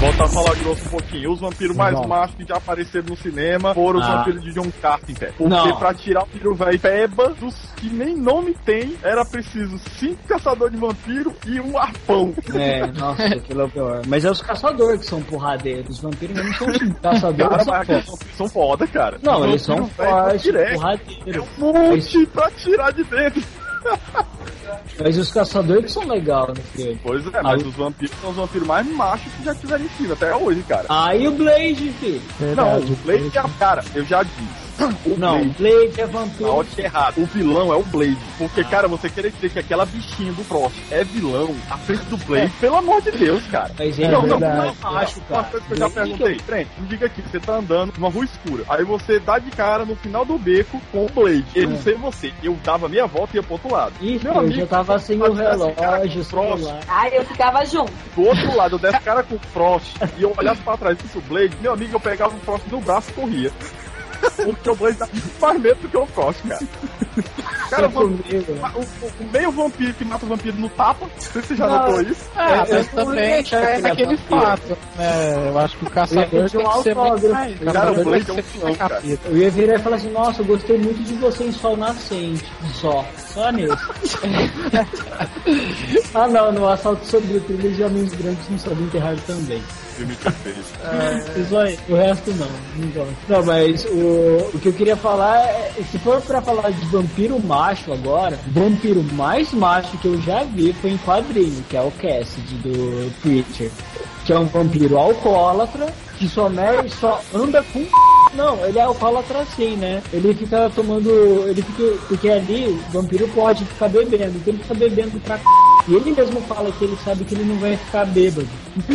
Voltar a falar grosso um pouquinho. Os vampiros mais Vamos. machos que já apareceram no cinema foram os Ah. vampiros de John Carpenter. Porque Não. pra tirar o vampiro velho peba, dos que nem nome tem, era preciso cinco caçadores de vampiro e um arpão. É, nossa, aquilo é o pior. Mas é os caçadores que são porradeiros. Os vampiros mesmo são caçadores. Cara, são mas foda. aqueles vampiros são foda, cara. Não, eles são velhos fortes, direto. É porradeiros. um monte pra tirar de dentro. Mas os caçadores que são legais no filme. Pois é, mas os vampiros são os vampiros mais machos que já tiveram em filme até hoje, cara. Aí o Blade, filho. Não, Verdade. o Blade é a cara, eu já disse. O Não, Blade Blade é Na vampiro. ótica errada. O vilão é o Blade. Porque, cara, você querer dizer que aquela bichinha do Frost é vilão à frente do Blade, pelo amor de Deus, cara. Mas ele É não, não, verdade. não, acho, Uma cara. coisa que eu já perguntei. Trent, me diga aqui, você tá andando numa rua escura. Aí você dá de cara no final do beco com o Blade. Eu não sei você. Eu dava meia volta e ia pro outro lado. Ih, Meu eu já tava sem o eu relógio, celular. Ai, eu ficava junto. do outro lado, eu desse cara com o Frost e eu olhasse pra trás e visse o Blade, meu amigo, eu pegava o Frost no braço e corria. Porque o Blade dá mais medo do que o Frost, cara. Cara, o, vampiro, o, o meio vampiro que mata o vampiro no tapa. Se você já Não. notou isso. Ah, É, mas também é aquele fato, né? Eu acho que o caçador ia tem um que ser muito Cara, caçador o Blake é um cara. Eu ia virar e falar assim, nossa, eu gostei muito de você em Sol Nascente. Só. Só nesse. ah não, no assalto sobre o trilho de homens brancos não sabia enterrar também. Filme perfeito. Isso aí, o resto não, não gosto. Não, mas o, o que eu queria falar é, se for pra falar de vampiro macho agora, vampiro mais macho que eu já vi foi em quadrinho, que é o Cassidy do Preacher. Que é um vampiro alcoólatra, que só, mer- só anda com não, ele é alcoólatra sim, né? Ele fica tomando. Ele fica. Porque ali o vampiro pode ficar bebendo, então ele fica bebendo pra c... E ele mesmo fala que ele sabe que ele não vai ficar bêbado.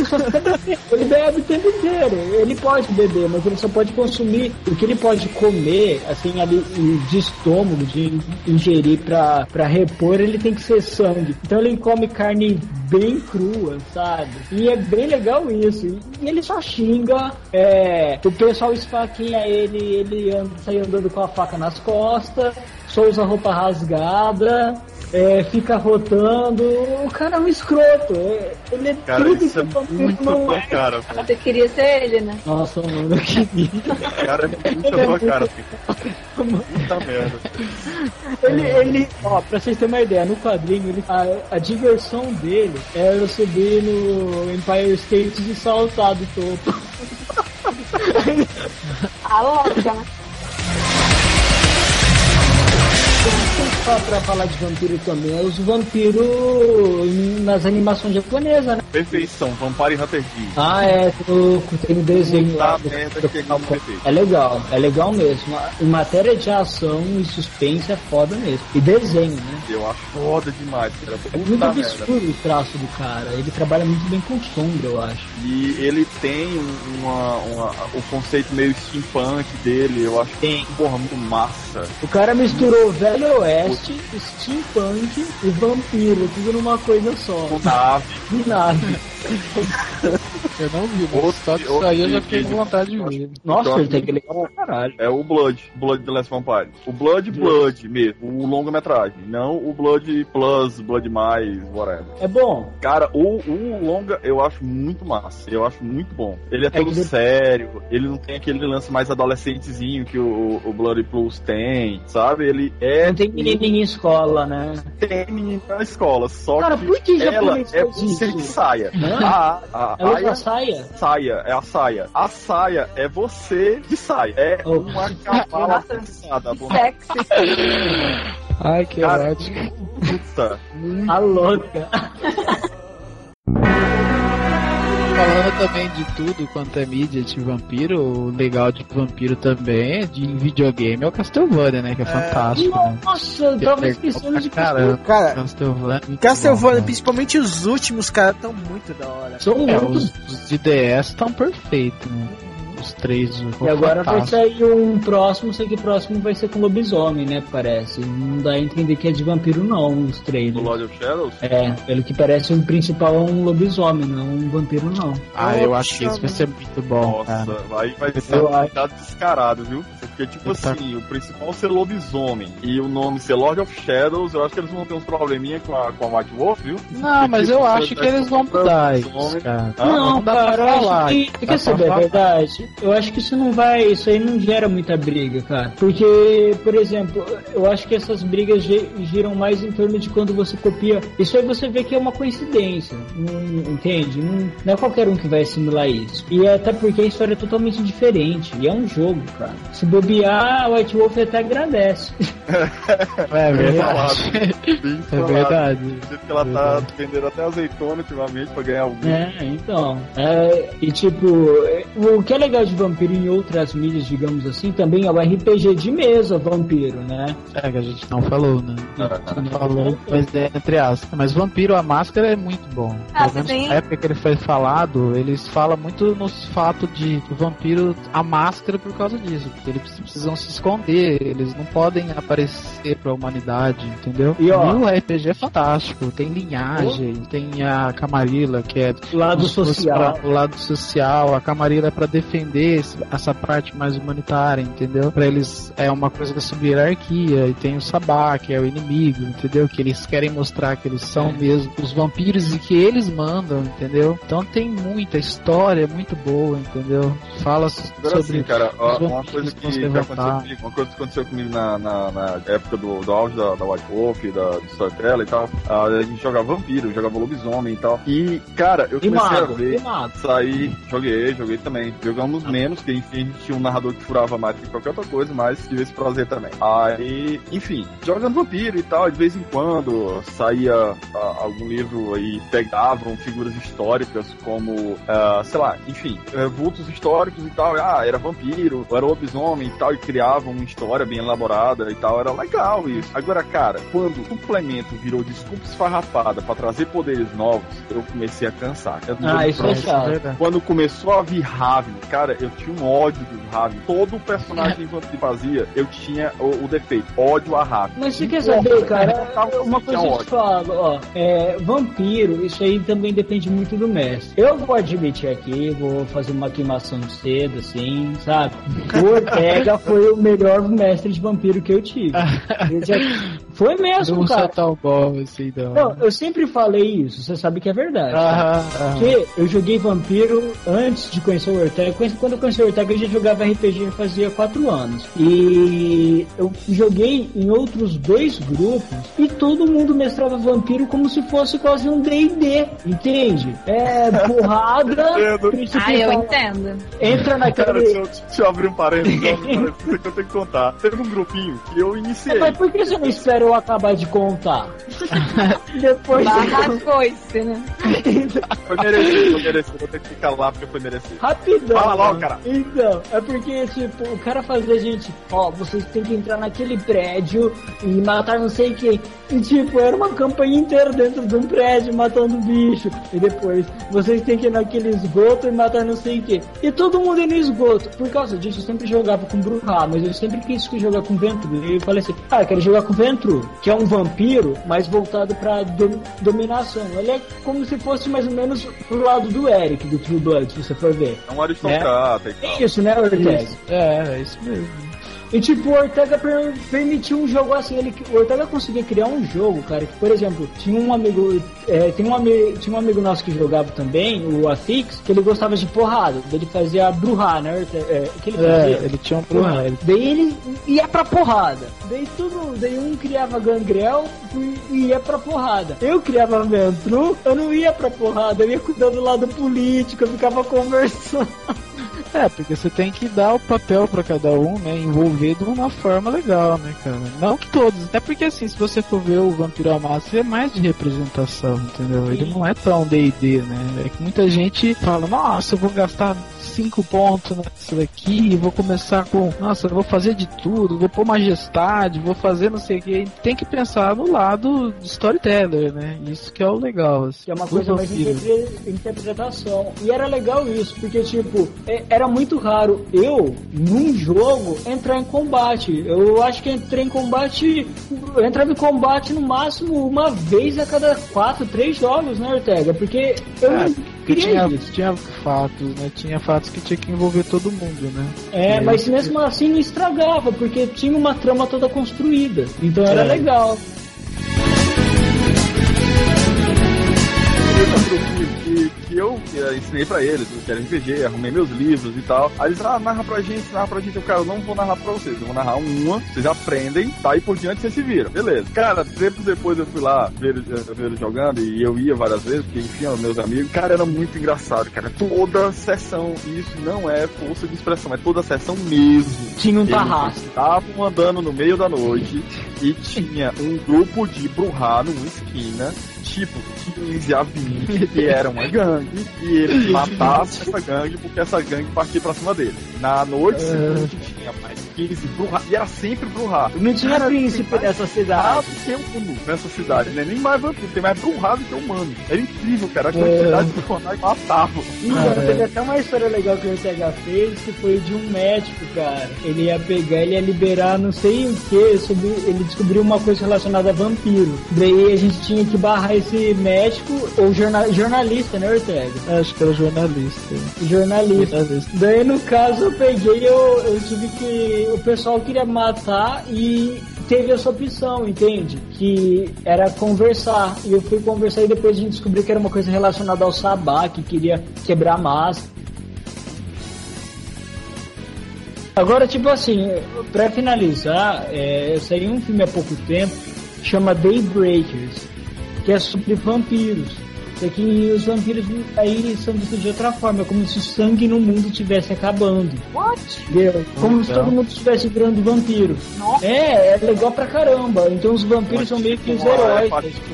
Ele bebe o tempo inteiro. Ele pode beber, mas ele só pode consumir o que ele pode comer, assim, ali de estômago, de ingerir pra, pra repor, ele tem que ser sangue. Então ele come carne bem crua, sabe? E é bem legal isso. E ele só xinga, é, o pessoal esfaqueia ele, ele anda, sai andando com a faca nas costas, só usa roupa rasgada, é, fica rotando. O cara é um escroto. é- ele é Cara, tudo isso é que vampiro muito não é. cara, pô. Você queria ser ele, né? Nossa, mano, que Cara, é muito Ele é muito- cara. Puta merda. Ele, ele, ó, pra vocês terem uma ideia, no quadrinho, ele, a, a diversão dele era subir no Empire State e saltar do topo. A louca, né? Só pra falar de vampiro também, é os vampiros nas animações japonesas, né? Perfeição, Vampire Hunter D. Ah, é, tem, tem um desenho lá. Merda, que é. É legal, é legal mesmo. Em matéria de ação e suspense é foda mesmo. E desenho, né? Eu acho foda demais, cara. É muito absurdo o traço do cara. Ele trabalha muito bem com sombra, eu acho. E ele tem um- uma, uma, o conceito meio steampunk dele, eu acho que porra, muito massa. O cara misturou Velho Oeste, steampunk e vampiro, tudo numa coisa só. Com nave. Nave. Eu não vi, mas só disso aí eu já fiquei com vontade de ver. Nossa, ele tem que legal pra caralho. É o Blood, Blood The Last Vampire. O Blood, Blood mesmo, o longa-metragem, não o Blood Plus, Blood Mais, whatever. É bom. Cara, o, o longa eu acho muito massa, eu acho muito bom. Ele é todo que sério, ele não tem aquele lance mais adolescentezinho que o, o Blood Plus tem, sabe? Ele é. Não tem menininha em escola, né? Tem menina na escola, só Cara, que, por que ela japonês é você de saia. Hã? A, a, Ela a, saia? saia, é a saia. A saia é você de saia. É Oh. uma cavala bom. Sexy. Ai, que Cara, ótimo. Puta. A louca. Falando também de tudo quanto é mídia de vampiro, o legal de vampiro também, de videogame, é o Castlevania, né? Que é, fantástico. né? Nossa, eu Que tava é esquecendo de Caramba, Cara, Castlevania. muito Castlevania, bom, né? principalmente os últimos, cara, estão muito da hora. São É, os, os de DS estão perfeitos, né? E agora vai sair um próximo, sei que o próximo vai ser com lobisomem, né? Parece. Não dá a entender que é de vampiro, não, os Do trailers. Lord of Shadows? É, pelo que parece, o principal é um lobisomem, não um vampiro, não. Ah, eu acho que isso vai ser muito bom, Nossa, cara. aí vai ser Eu um cuidado descarado, viu? Porque, tipo Eu tá- assim, o principal ser lobisomem e o nome ser Lord of Shadows, eu acho que eles vão ter uns probleminha com a, com a White Wolf, viu? Não, mas eu acho que eles vão mudar isso, cara. Ah, não, não dá pra cara, eu falar. acho que. Quer pra saber a verdade? Eu acho que isso não vai. Isso aí não gera muita briga, cara. Porque, por exemplo, eu acho que essas brigas gi- giram mais em torno de quando você copia. Isso aí você vê que é uma coincidência. Não, entende? Não, não é qualquer um que vai assimilar isso. E até porque a história é totalmente diferente. E é um jogo, cara. Se bobear, a White Wolf até agradece. É verdade. É verdade. Do jeito que ela tá vendendo até azeitona ultimamente pra ganhar algum. É, então. É, e tipo, é, o que é legal de vampiro em outras mídias, digamos assim, também é o RPG de mesa vampiro, né? É que a gente não falou, né? Não falou, mas é entre aspas. Mas Vampiro, a máscara é muito bom. Ah, Pelo menos sim. na época que ele foi falado, eles falam muito nos fato de o vampiro, a máscara por causa disso. Porque eles precisam se esconder, eles não podem aparecer pra humanidade, entendeu? E, ó, o RPG é fantástico, tem linhagem, tem a Camarilla, que é O lado social. pra- o lado social, a Camarilla é pra defender essa parte mais humanitária, entendeu? Pra eles é uma coisa da subhierarquia e tem o Sabá, que é o inimigo, entendeu? Que eles querem mostrar que eles são mesmo os vampiros e que eles mandam, entendeu? Então tem muita história muito boa, entendeu? Fala Agora sobre assim, cara, ó, uma coisa que que, que aconteceu comigo, uma coisa que aconteceu comigo na, na, na época do, do auge da, da White Wolf, da do Storyteller e tal, a gente jogava vampiro, jogava lobisomem e tal. E, cara, eu E comecei mago, a ver sair, joguei, joguei também. Jogamos menos, porque enfim, a gente tinha um narrador que furava mais que qualquer outra coisa, mas tive esse prazer também. Aí, enfim, jogando vampiro e tal, de vez em quando saía ah, algum livro aí, pegavam figuras históricas como, ah, sei lá, enfim, eh, vultos históricos e tal, ah, era vampiro, era lobisomem e tal, e criavam uma história bem elaborada e tal, era legal isso. Agora, cara, quando o suplemento virou desculpa esfarrapada pra trazer poderes novos, eu comecei a cansar. Eu Ah, isso é chato. Quando começou a vir Raven, cara, eu tinha um ódio do Raven. Todo personagem que fazia, eu tinha o, o defeito, ódio a Raven. Mas você quer saber, cara, uma coisa que eu te falo, ó, é, vampiro, isso aí também depende muito do mestre. Eu vou admitir aqui, vou fazer uma queimação de cedo, assim, sabe? O Ortega foi o melhor mestre de vampiro que eu tive. Ele já- Foi mesmo, Não cara. soltar o bom, assim, não. Não, eu sempre falei isso, você sabe que é verdade. Aham, aham. Porque eu joguei Vampiro antes de conhecer o Ortega. Conheci- Quando eu conheci o Ortega, eu já jogava RPG fazia quatro anos. E eu joguei em outros dois grupos e todo mundo mestrava Vampiro como se fosse quase um D&D, entende? É porrada, Ah, eu fala- entendo. entra Cara, naquele... deixa eu, deixa eu abrir um parênteses, eu um que eu tenho que contar. Teve um grupinho que eu iniciei. Mas por que você não espera eu acabar de contar? Depois Barra coice, né? Foi merecido, foi merecido. Vou ter que ficar lá porque foi merecido. Rapidão. Fala logo. Cara. Então, é porque, tipo, o cara fazia a gente, ó, vocês têm que entrar naquele prédio e matar não sei quem. E, tipo, era uma campanha inteira dentro de um prédio matando bicho. E depois, vocês têm que ir naquele esgoto e matar não sei quem. E todo mundo ia no esgoto. Por causa disso, eu sempre jogava com Bruhá, mas eu sempre quis jogar com Ventru. E eu falei assim, ah, eu quero jogar com Ventru, que é um vampiro, mas voltado pra dom- dominação. Ele é como se fosse mais ou menos pro lado do Eric, do True Blood, se você for ver. É um aristocrata e tal. É isso, né, Ortega? Isso. É, é isso mesmo. E tipo, o Ortega per- permitiu um jogo assim, ele, o Ortega conseguia criar um jogo, cara, que, por exemplo, tinha um amigo, é, tem um amigo, tinha um amigo nosso que jogava também, o Afix, que ele gostava de porrada, ele fazia bruhá, né, Ortega? É, o que ele É, fazia? ele tinha um Bruhá, ele- Daí ele ia pra porrada. Daí tudo, daí um criava gangrel e ia pra porrada. Eu criava ventru, eu não ia pra porrada, eu ia cuidar do lado político, eu ficava conversando. É, porque você tem que dar o papel pra cada um, né? Envolver de uma forma legal, né, cara? Não que todos. É porque assim, se você for ver o Vampiro à Massa, é mais de representação, entendeu? Ele não é tão D&D, né? É que muita gente fala, nossa, eu vou gastar cinco pontos nessa daqui, vou começar com, nossa, vou fazer de tudo, vou pôr majestade, vou fazer não sei o que. Tem que pensar no lado do storyteller, né? Isso que é o legal. Assim, Que é uma coisa mais interpretação. E era legal isso, porque, tipo, é- era muito raro eu, num jogo, entrar em combate. Eu acho que entrei em combate. Eu entrava em combate no máximo uma vez a cada quatro, três jogos, né, Ortega? Porque eu É, porque tinha, tinha fatos, né? Tinha fatos que tinha que envolver todo mundo, né? É, E mas mesmo assim não estragava, porque tinha uma trama toda construída. Então era É. legal. Um grupinho que, eu eh, ensinei pra eles, que era RPG, arrumei meus livros e tal. Aí eles, ah, narra pra gente, narra pra gente. Eu, cara, eu não vou narrar pra vocês, eu vou narrar uma, vocês aprendem, tá? E por diante vocês se viram. Beleza. Cara, tempos depois eu fui lá ver, eles- eh, ver eles jogando e eu ia várias vezes, porque enfim, meus amigos. Cara, era muito engraçado, cara. Toda sessão, e isso não é força de expressão, é toda sessão mesmo. Tinha um tarrasque. Estavam andando no meio da noite e tinha um grupo de Bruhá numa esquina, tipo 15 a 20, que era uma gangue, e eles matassem essa gangue porque essa gangue partia pra cima deles. Na noite É. seguinte tinha mais 15 Bruhá, e era sempre Bruhá. Não tinha Cara, príncipe tem mais nessa cidade. Do que humano nessa cidade, né? Nem mais vampiro, tem mais Bruhá do que humano. Era incrível, cara. A É. quantidade de personagens matavam. Então, teve até uma história legal que o Ortega fez, que foi de um médico, cara. Ele ia pegar, ele ia liberar não sei o que, sobre, ele descobriu uma coisa relacionada a vampiro. Daí a gente tinha que barrar esse médico, ou jorna- jornalista, né, Ortega? Acho que era jornalista. Jornalista. Jornalista. Daí no caso eu peguei, eu, eu tive que. O pessoal queria matar e teve essa opção, entende? Que era conversar. E eu fui conversar e depois a gente descobriu que era uma coisa relacionada ao sabá, que queria quebrar a máscara. Agora, tipo assim, pra finalizar, é, saiu um filme há pouco tempo, chama Daybreakers, que é sobre vampiros. Só que os vampiros aí são vistos de outra forma, é como se o sangue no mundo estivesse acabando. What? Entendeu? Como se Então. todo mundo estivesse virando vampiro. Nossa. É, é legal pra caramba. Então os vampiros são meio que os heróis.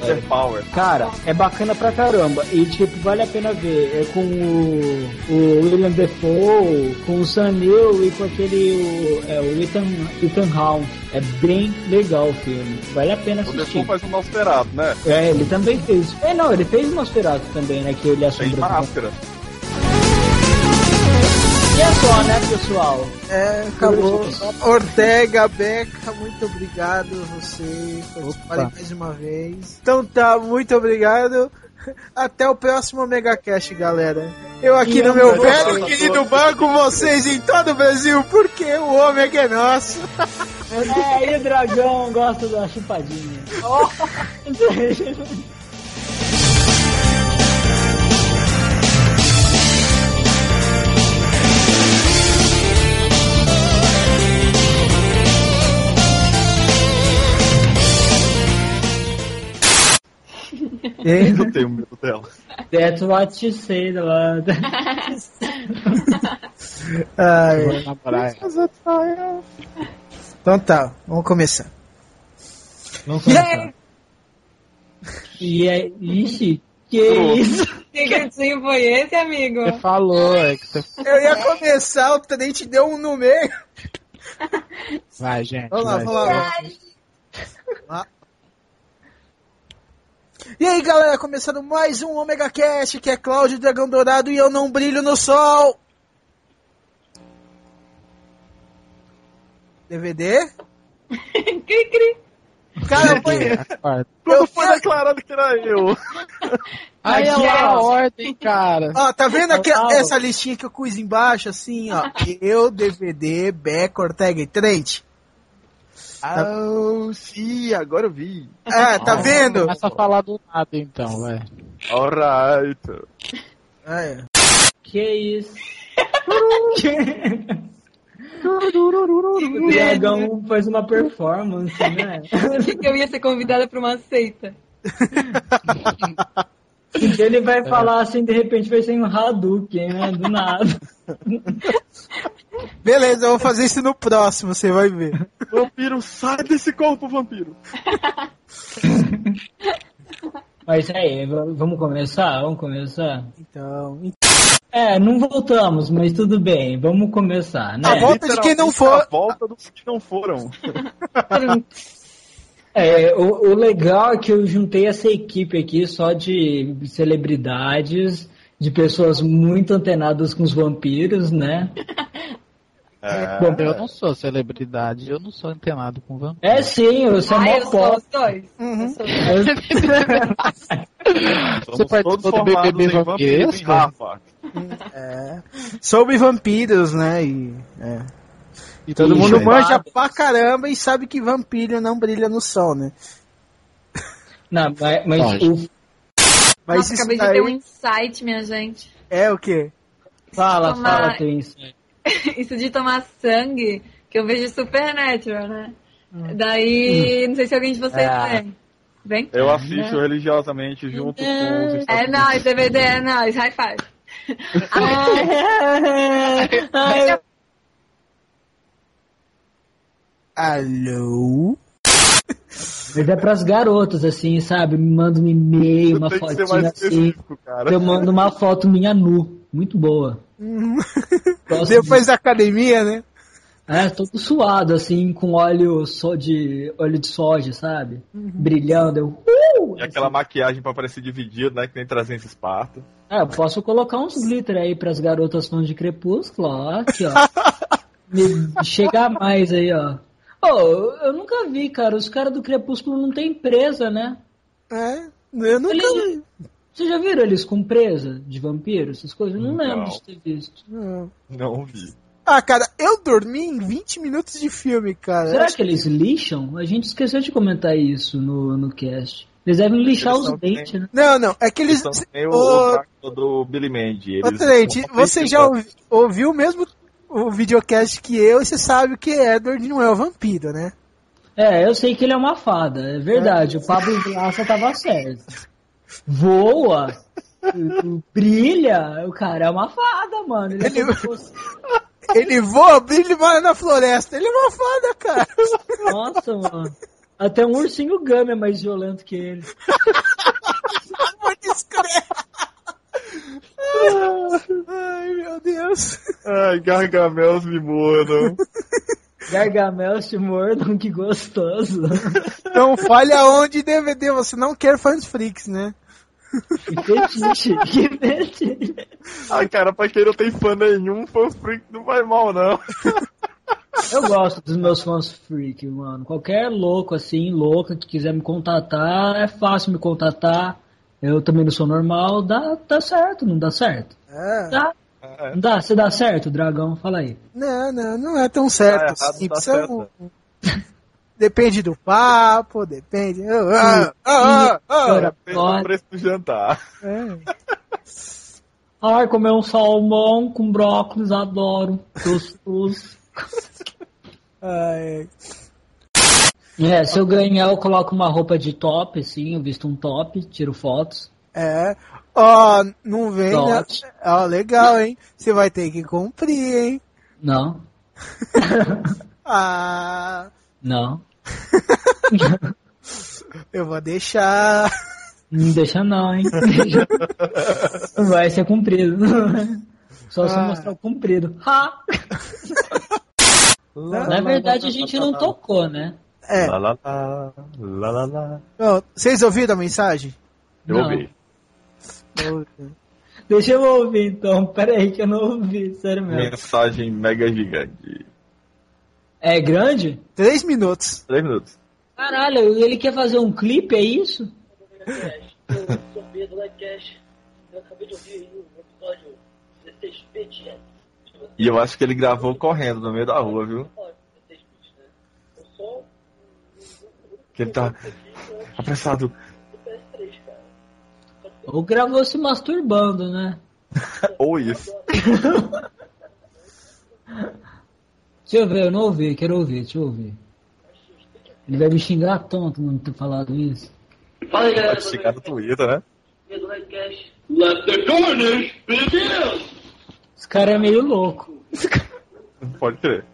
É, Power. Cara, é bacana pra caramba. E tipo, vale a pena ver. É com o, o William Defoe, com o Sam Neill e com aquele. O, é, o Ethan, Ethan Hawke. É bem legal o filme. Vale a pena O assistir. Defoe faz um Nosferatu, né? É, ele também fez. É, não, ele fez Nosferatu também, né? Que ele Tem máscara. E é só, né, pessoal? É, acabou. Ortega, Beca, muito obrigado você por participarem mais uma vez. Então tá, muito obrigado. Até o próximo Megacast, galera. Eu aqui E no meu velho querido banco, vocês em todo o Brasil, porque o ômega é nosso. É, e o dragão gosta da chupadinha. Eu tenho medo dela. That's what she said, love. Ai, Vou na praia. então tá, vamos começar. Vamos começar. E é. Ixi, que isso? Que gritinho foi esse, amigo? Você falou, é que você... Eu ia começar, o tenente deu um no meio. Vai, gente. Vamos lá, vamos lá. E aí, galera, começando mais um Omega Cast, que é Cláudio Dragão Dourado e eu não brilho no sol. DVD? cri, cri. Cara, foi, Quarta. Quando foi declarado que era eu? Aí é a ordem, cara. ó, tá vendo aqui, essa listinha que eu pus embaixo, assim, ó. Eu, DVD, Beck, Ortega e Trent. Ah, sim, agora eu vi. É, tá vendo? Começa a falar do nada então, vai. Alright. É. Que isso? o dragão faz uma performance, né? Que eu ia ser convidada pra uma seita. Então ele vai falar assim, de repente vai ser um Hadouken, né? Do nada. Beleza, eu vou fazer isso no próximo, você vai ver. Vampiro, sai desse corpo, vampiro. Mas aí, v- vamos começar? Vamos começar? Então, É, não voltamos, mas tudo bem, vamos começar, né? A volta de quem não for. A volta dos que não foram. É, o, o legal é que eu juntei essa equipe aqui só de celebridades, de pessoas muito antenadas com os vampiros, né? É. Bom, Eu não sou celebridade, eu não sou antenado com vampiro. É sim, eu sou Ah, mó eu sou pop. os dois. Uhum. Eu sou- Você participou do BBB vampiros Rafa. É, sobre vampiros, né? E, é. E todo mundo manja pra caramba e sabe que vampiro não brilha no sol, né? Não, mas, mas o, Mas Nossa, isso acabei de ter um daí insight, minha gente. é o quê? fala, Tomar- fala, teu insight. Isso de tomar sangue, que eu vejo Supernatural, né? Daí, não sei se alguém de vocês Ah. vê. Vem? Eu assisto religiosamente junto com os É nóis, DVD é nóis, high five. Ai, Alô? Mas é pras garotas, assim, sabe? Me manda um e-mail, uma fotinha assim. Eu mando uma foto minha nu. Muito boa. Depois da academia, né? É, todo suado, assim, com óleo só de óleo de soja, sabe? Brilhando. Eu, uh! E aquela maquiagem pra parecer dividido, né? Que nem 300 Esparta. É, eu posso colocar uns glitter aí pras garotas fãs de Crepúsculo, ó. Aqui, ó. Me chegar mais aí, ó. Oh, eu nunca vi, cara. Os caras do Crepúsculo não tem presa, né? É, eu nunca Eles- vi. Vocês já viram eles com presa de vampiro, essas coisas? Eu não, Não. lembro de ter visto. Não. Não vi. Ah, cara, eu dormi em 20 minutos de filme, cara. Será que eles lixam? A gente esqueceu de comentar isso no, no cast. Eles devem lixar Eles os não dentes, têm- né? Não, não, é que eles. Eles o, o do Billy Mandy. Ô, Eles você já ofensivos. ouvi- ouviu mesmo o videocast que eu você sabe que Edward não é o vampiro, né? É, eu sei que ele é uma fada, é verdade. O Pablo Vilaça tava certo. Voa, brilha, o cara é uma fada, mano. Ele é Ele- fosse- Ele voa, brilha e mora na floresta. Ele é uma fada, cara. Nossa, mano. Até um ursinho gama é mais violento que ele. Muito discreto. Ai, meu Deus. Ai, Gargamel me mordam. Gargamel te mordam, que gostoso. Não fale aonde DVD, você não quer fãs freaks, né? Que fetiche, que fetiche. Ai, cara, pra quem não tem fã nenhum, freak não vai mal, não. Eu gosto dos meus fãs freak, mano. Qualquer louco assim, louca que quiser me contatar, é fácil me contatar. Eu também não sou normal, dá, dá certo, não dá certo? É. Dá. Não dá, você dá certo, dragão? Fala aí. Não, não, não é tão certo Tá errado, assim. tá Precisa certo. um- Depende do papo, depende. Ah, ah, ah, ah. Ora. preço do jantar. É. Ai, comer um salmão com brócolis, adoro. Gostoso. Ai, É, se eu ganhar, eu coloco uma roupa de top, assim, eu visto um top, tiro fotos. É. Ó, não vem, né? Ó, legal, hein? Você vai ter que cumprir, hein? Não, Ah, não. eu vou deixar. Não deixa não, hein? Vai ser cumprido. Só se eu Ah. mostrar o cumprido. Ha! Na verdade, a gente não tocou, né? É. Lá, lá, lá, lá, lá, lá. Ó, vocês ouviram a mensagem? Eu Não. ouvi. Deixa eu ouvir então. Pera aí que eu não ouvi, sério mesmo. Mensagem mega gigante. É grande? Três minutos. Três minutos. Caralho, ele quer fazer um clipe, é isso? Eu sou Pedro. Eu acabei de ouvir aí o episódio 16 bit. E eu acho que ele gravou correndo no meio da rua, viu? Eu sou Que ele tá apressado. do PS3, cara. Ou gravou se masturbando, né? Ou isso. Deixa eu ver, eu não ouvi, quero ouvir, deixa eu ouvir. Ele vai me xingar tonto não ter falado isso. Fala aí, galera. Pode chegar no Twitter, né? Let the carnage begin! Esse cara é meio louco. Pode crer.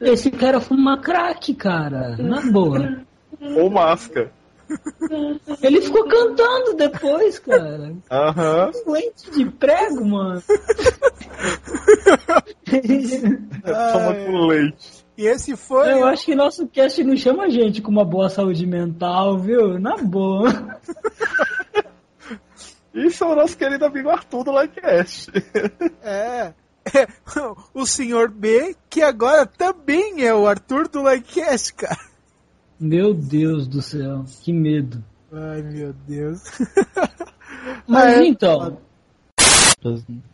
Esse cara fuma crack, cara. Na boa. Ou masca. Ele ficou cantando depois, cara. Aham. Doente de prego, mano. Toma com leite. E esse foi. Eu acho que nosso cast não chama a gente com uma boa saúde mental, viu? Na boa. Isso é o nosso querido amigo Arthur do Livecast. É. O senhor B, que agora também é o Arthur do Likecast, cara. Meu Deus do céu, que medo. Ai, meu Deus. Mas É, então,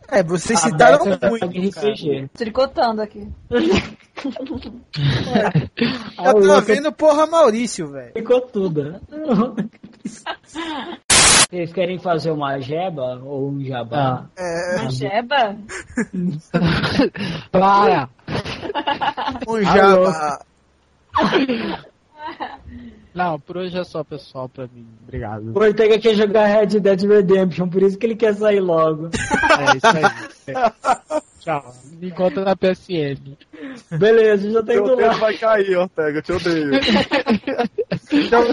É, vocês a citaram joga muito. cara. Tricotando aqui. A Eu tô vendo porra Maurício, velho. ficou tudo. né? Vocês querem fazer uma jeba ou um jabá? É, Uma jeba? Para! um jaba. Não, por hoje é só, pessoal, pra mim. Obrigado. O Ortega quer jogar Red Dead Redemption, por isso que ele quer sair logo. É isso aí. É. Tchau. Me encontra na PSN. Beleza, já tá Teu indo dedo lá. vai cair, Ortega, te odeio. Então,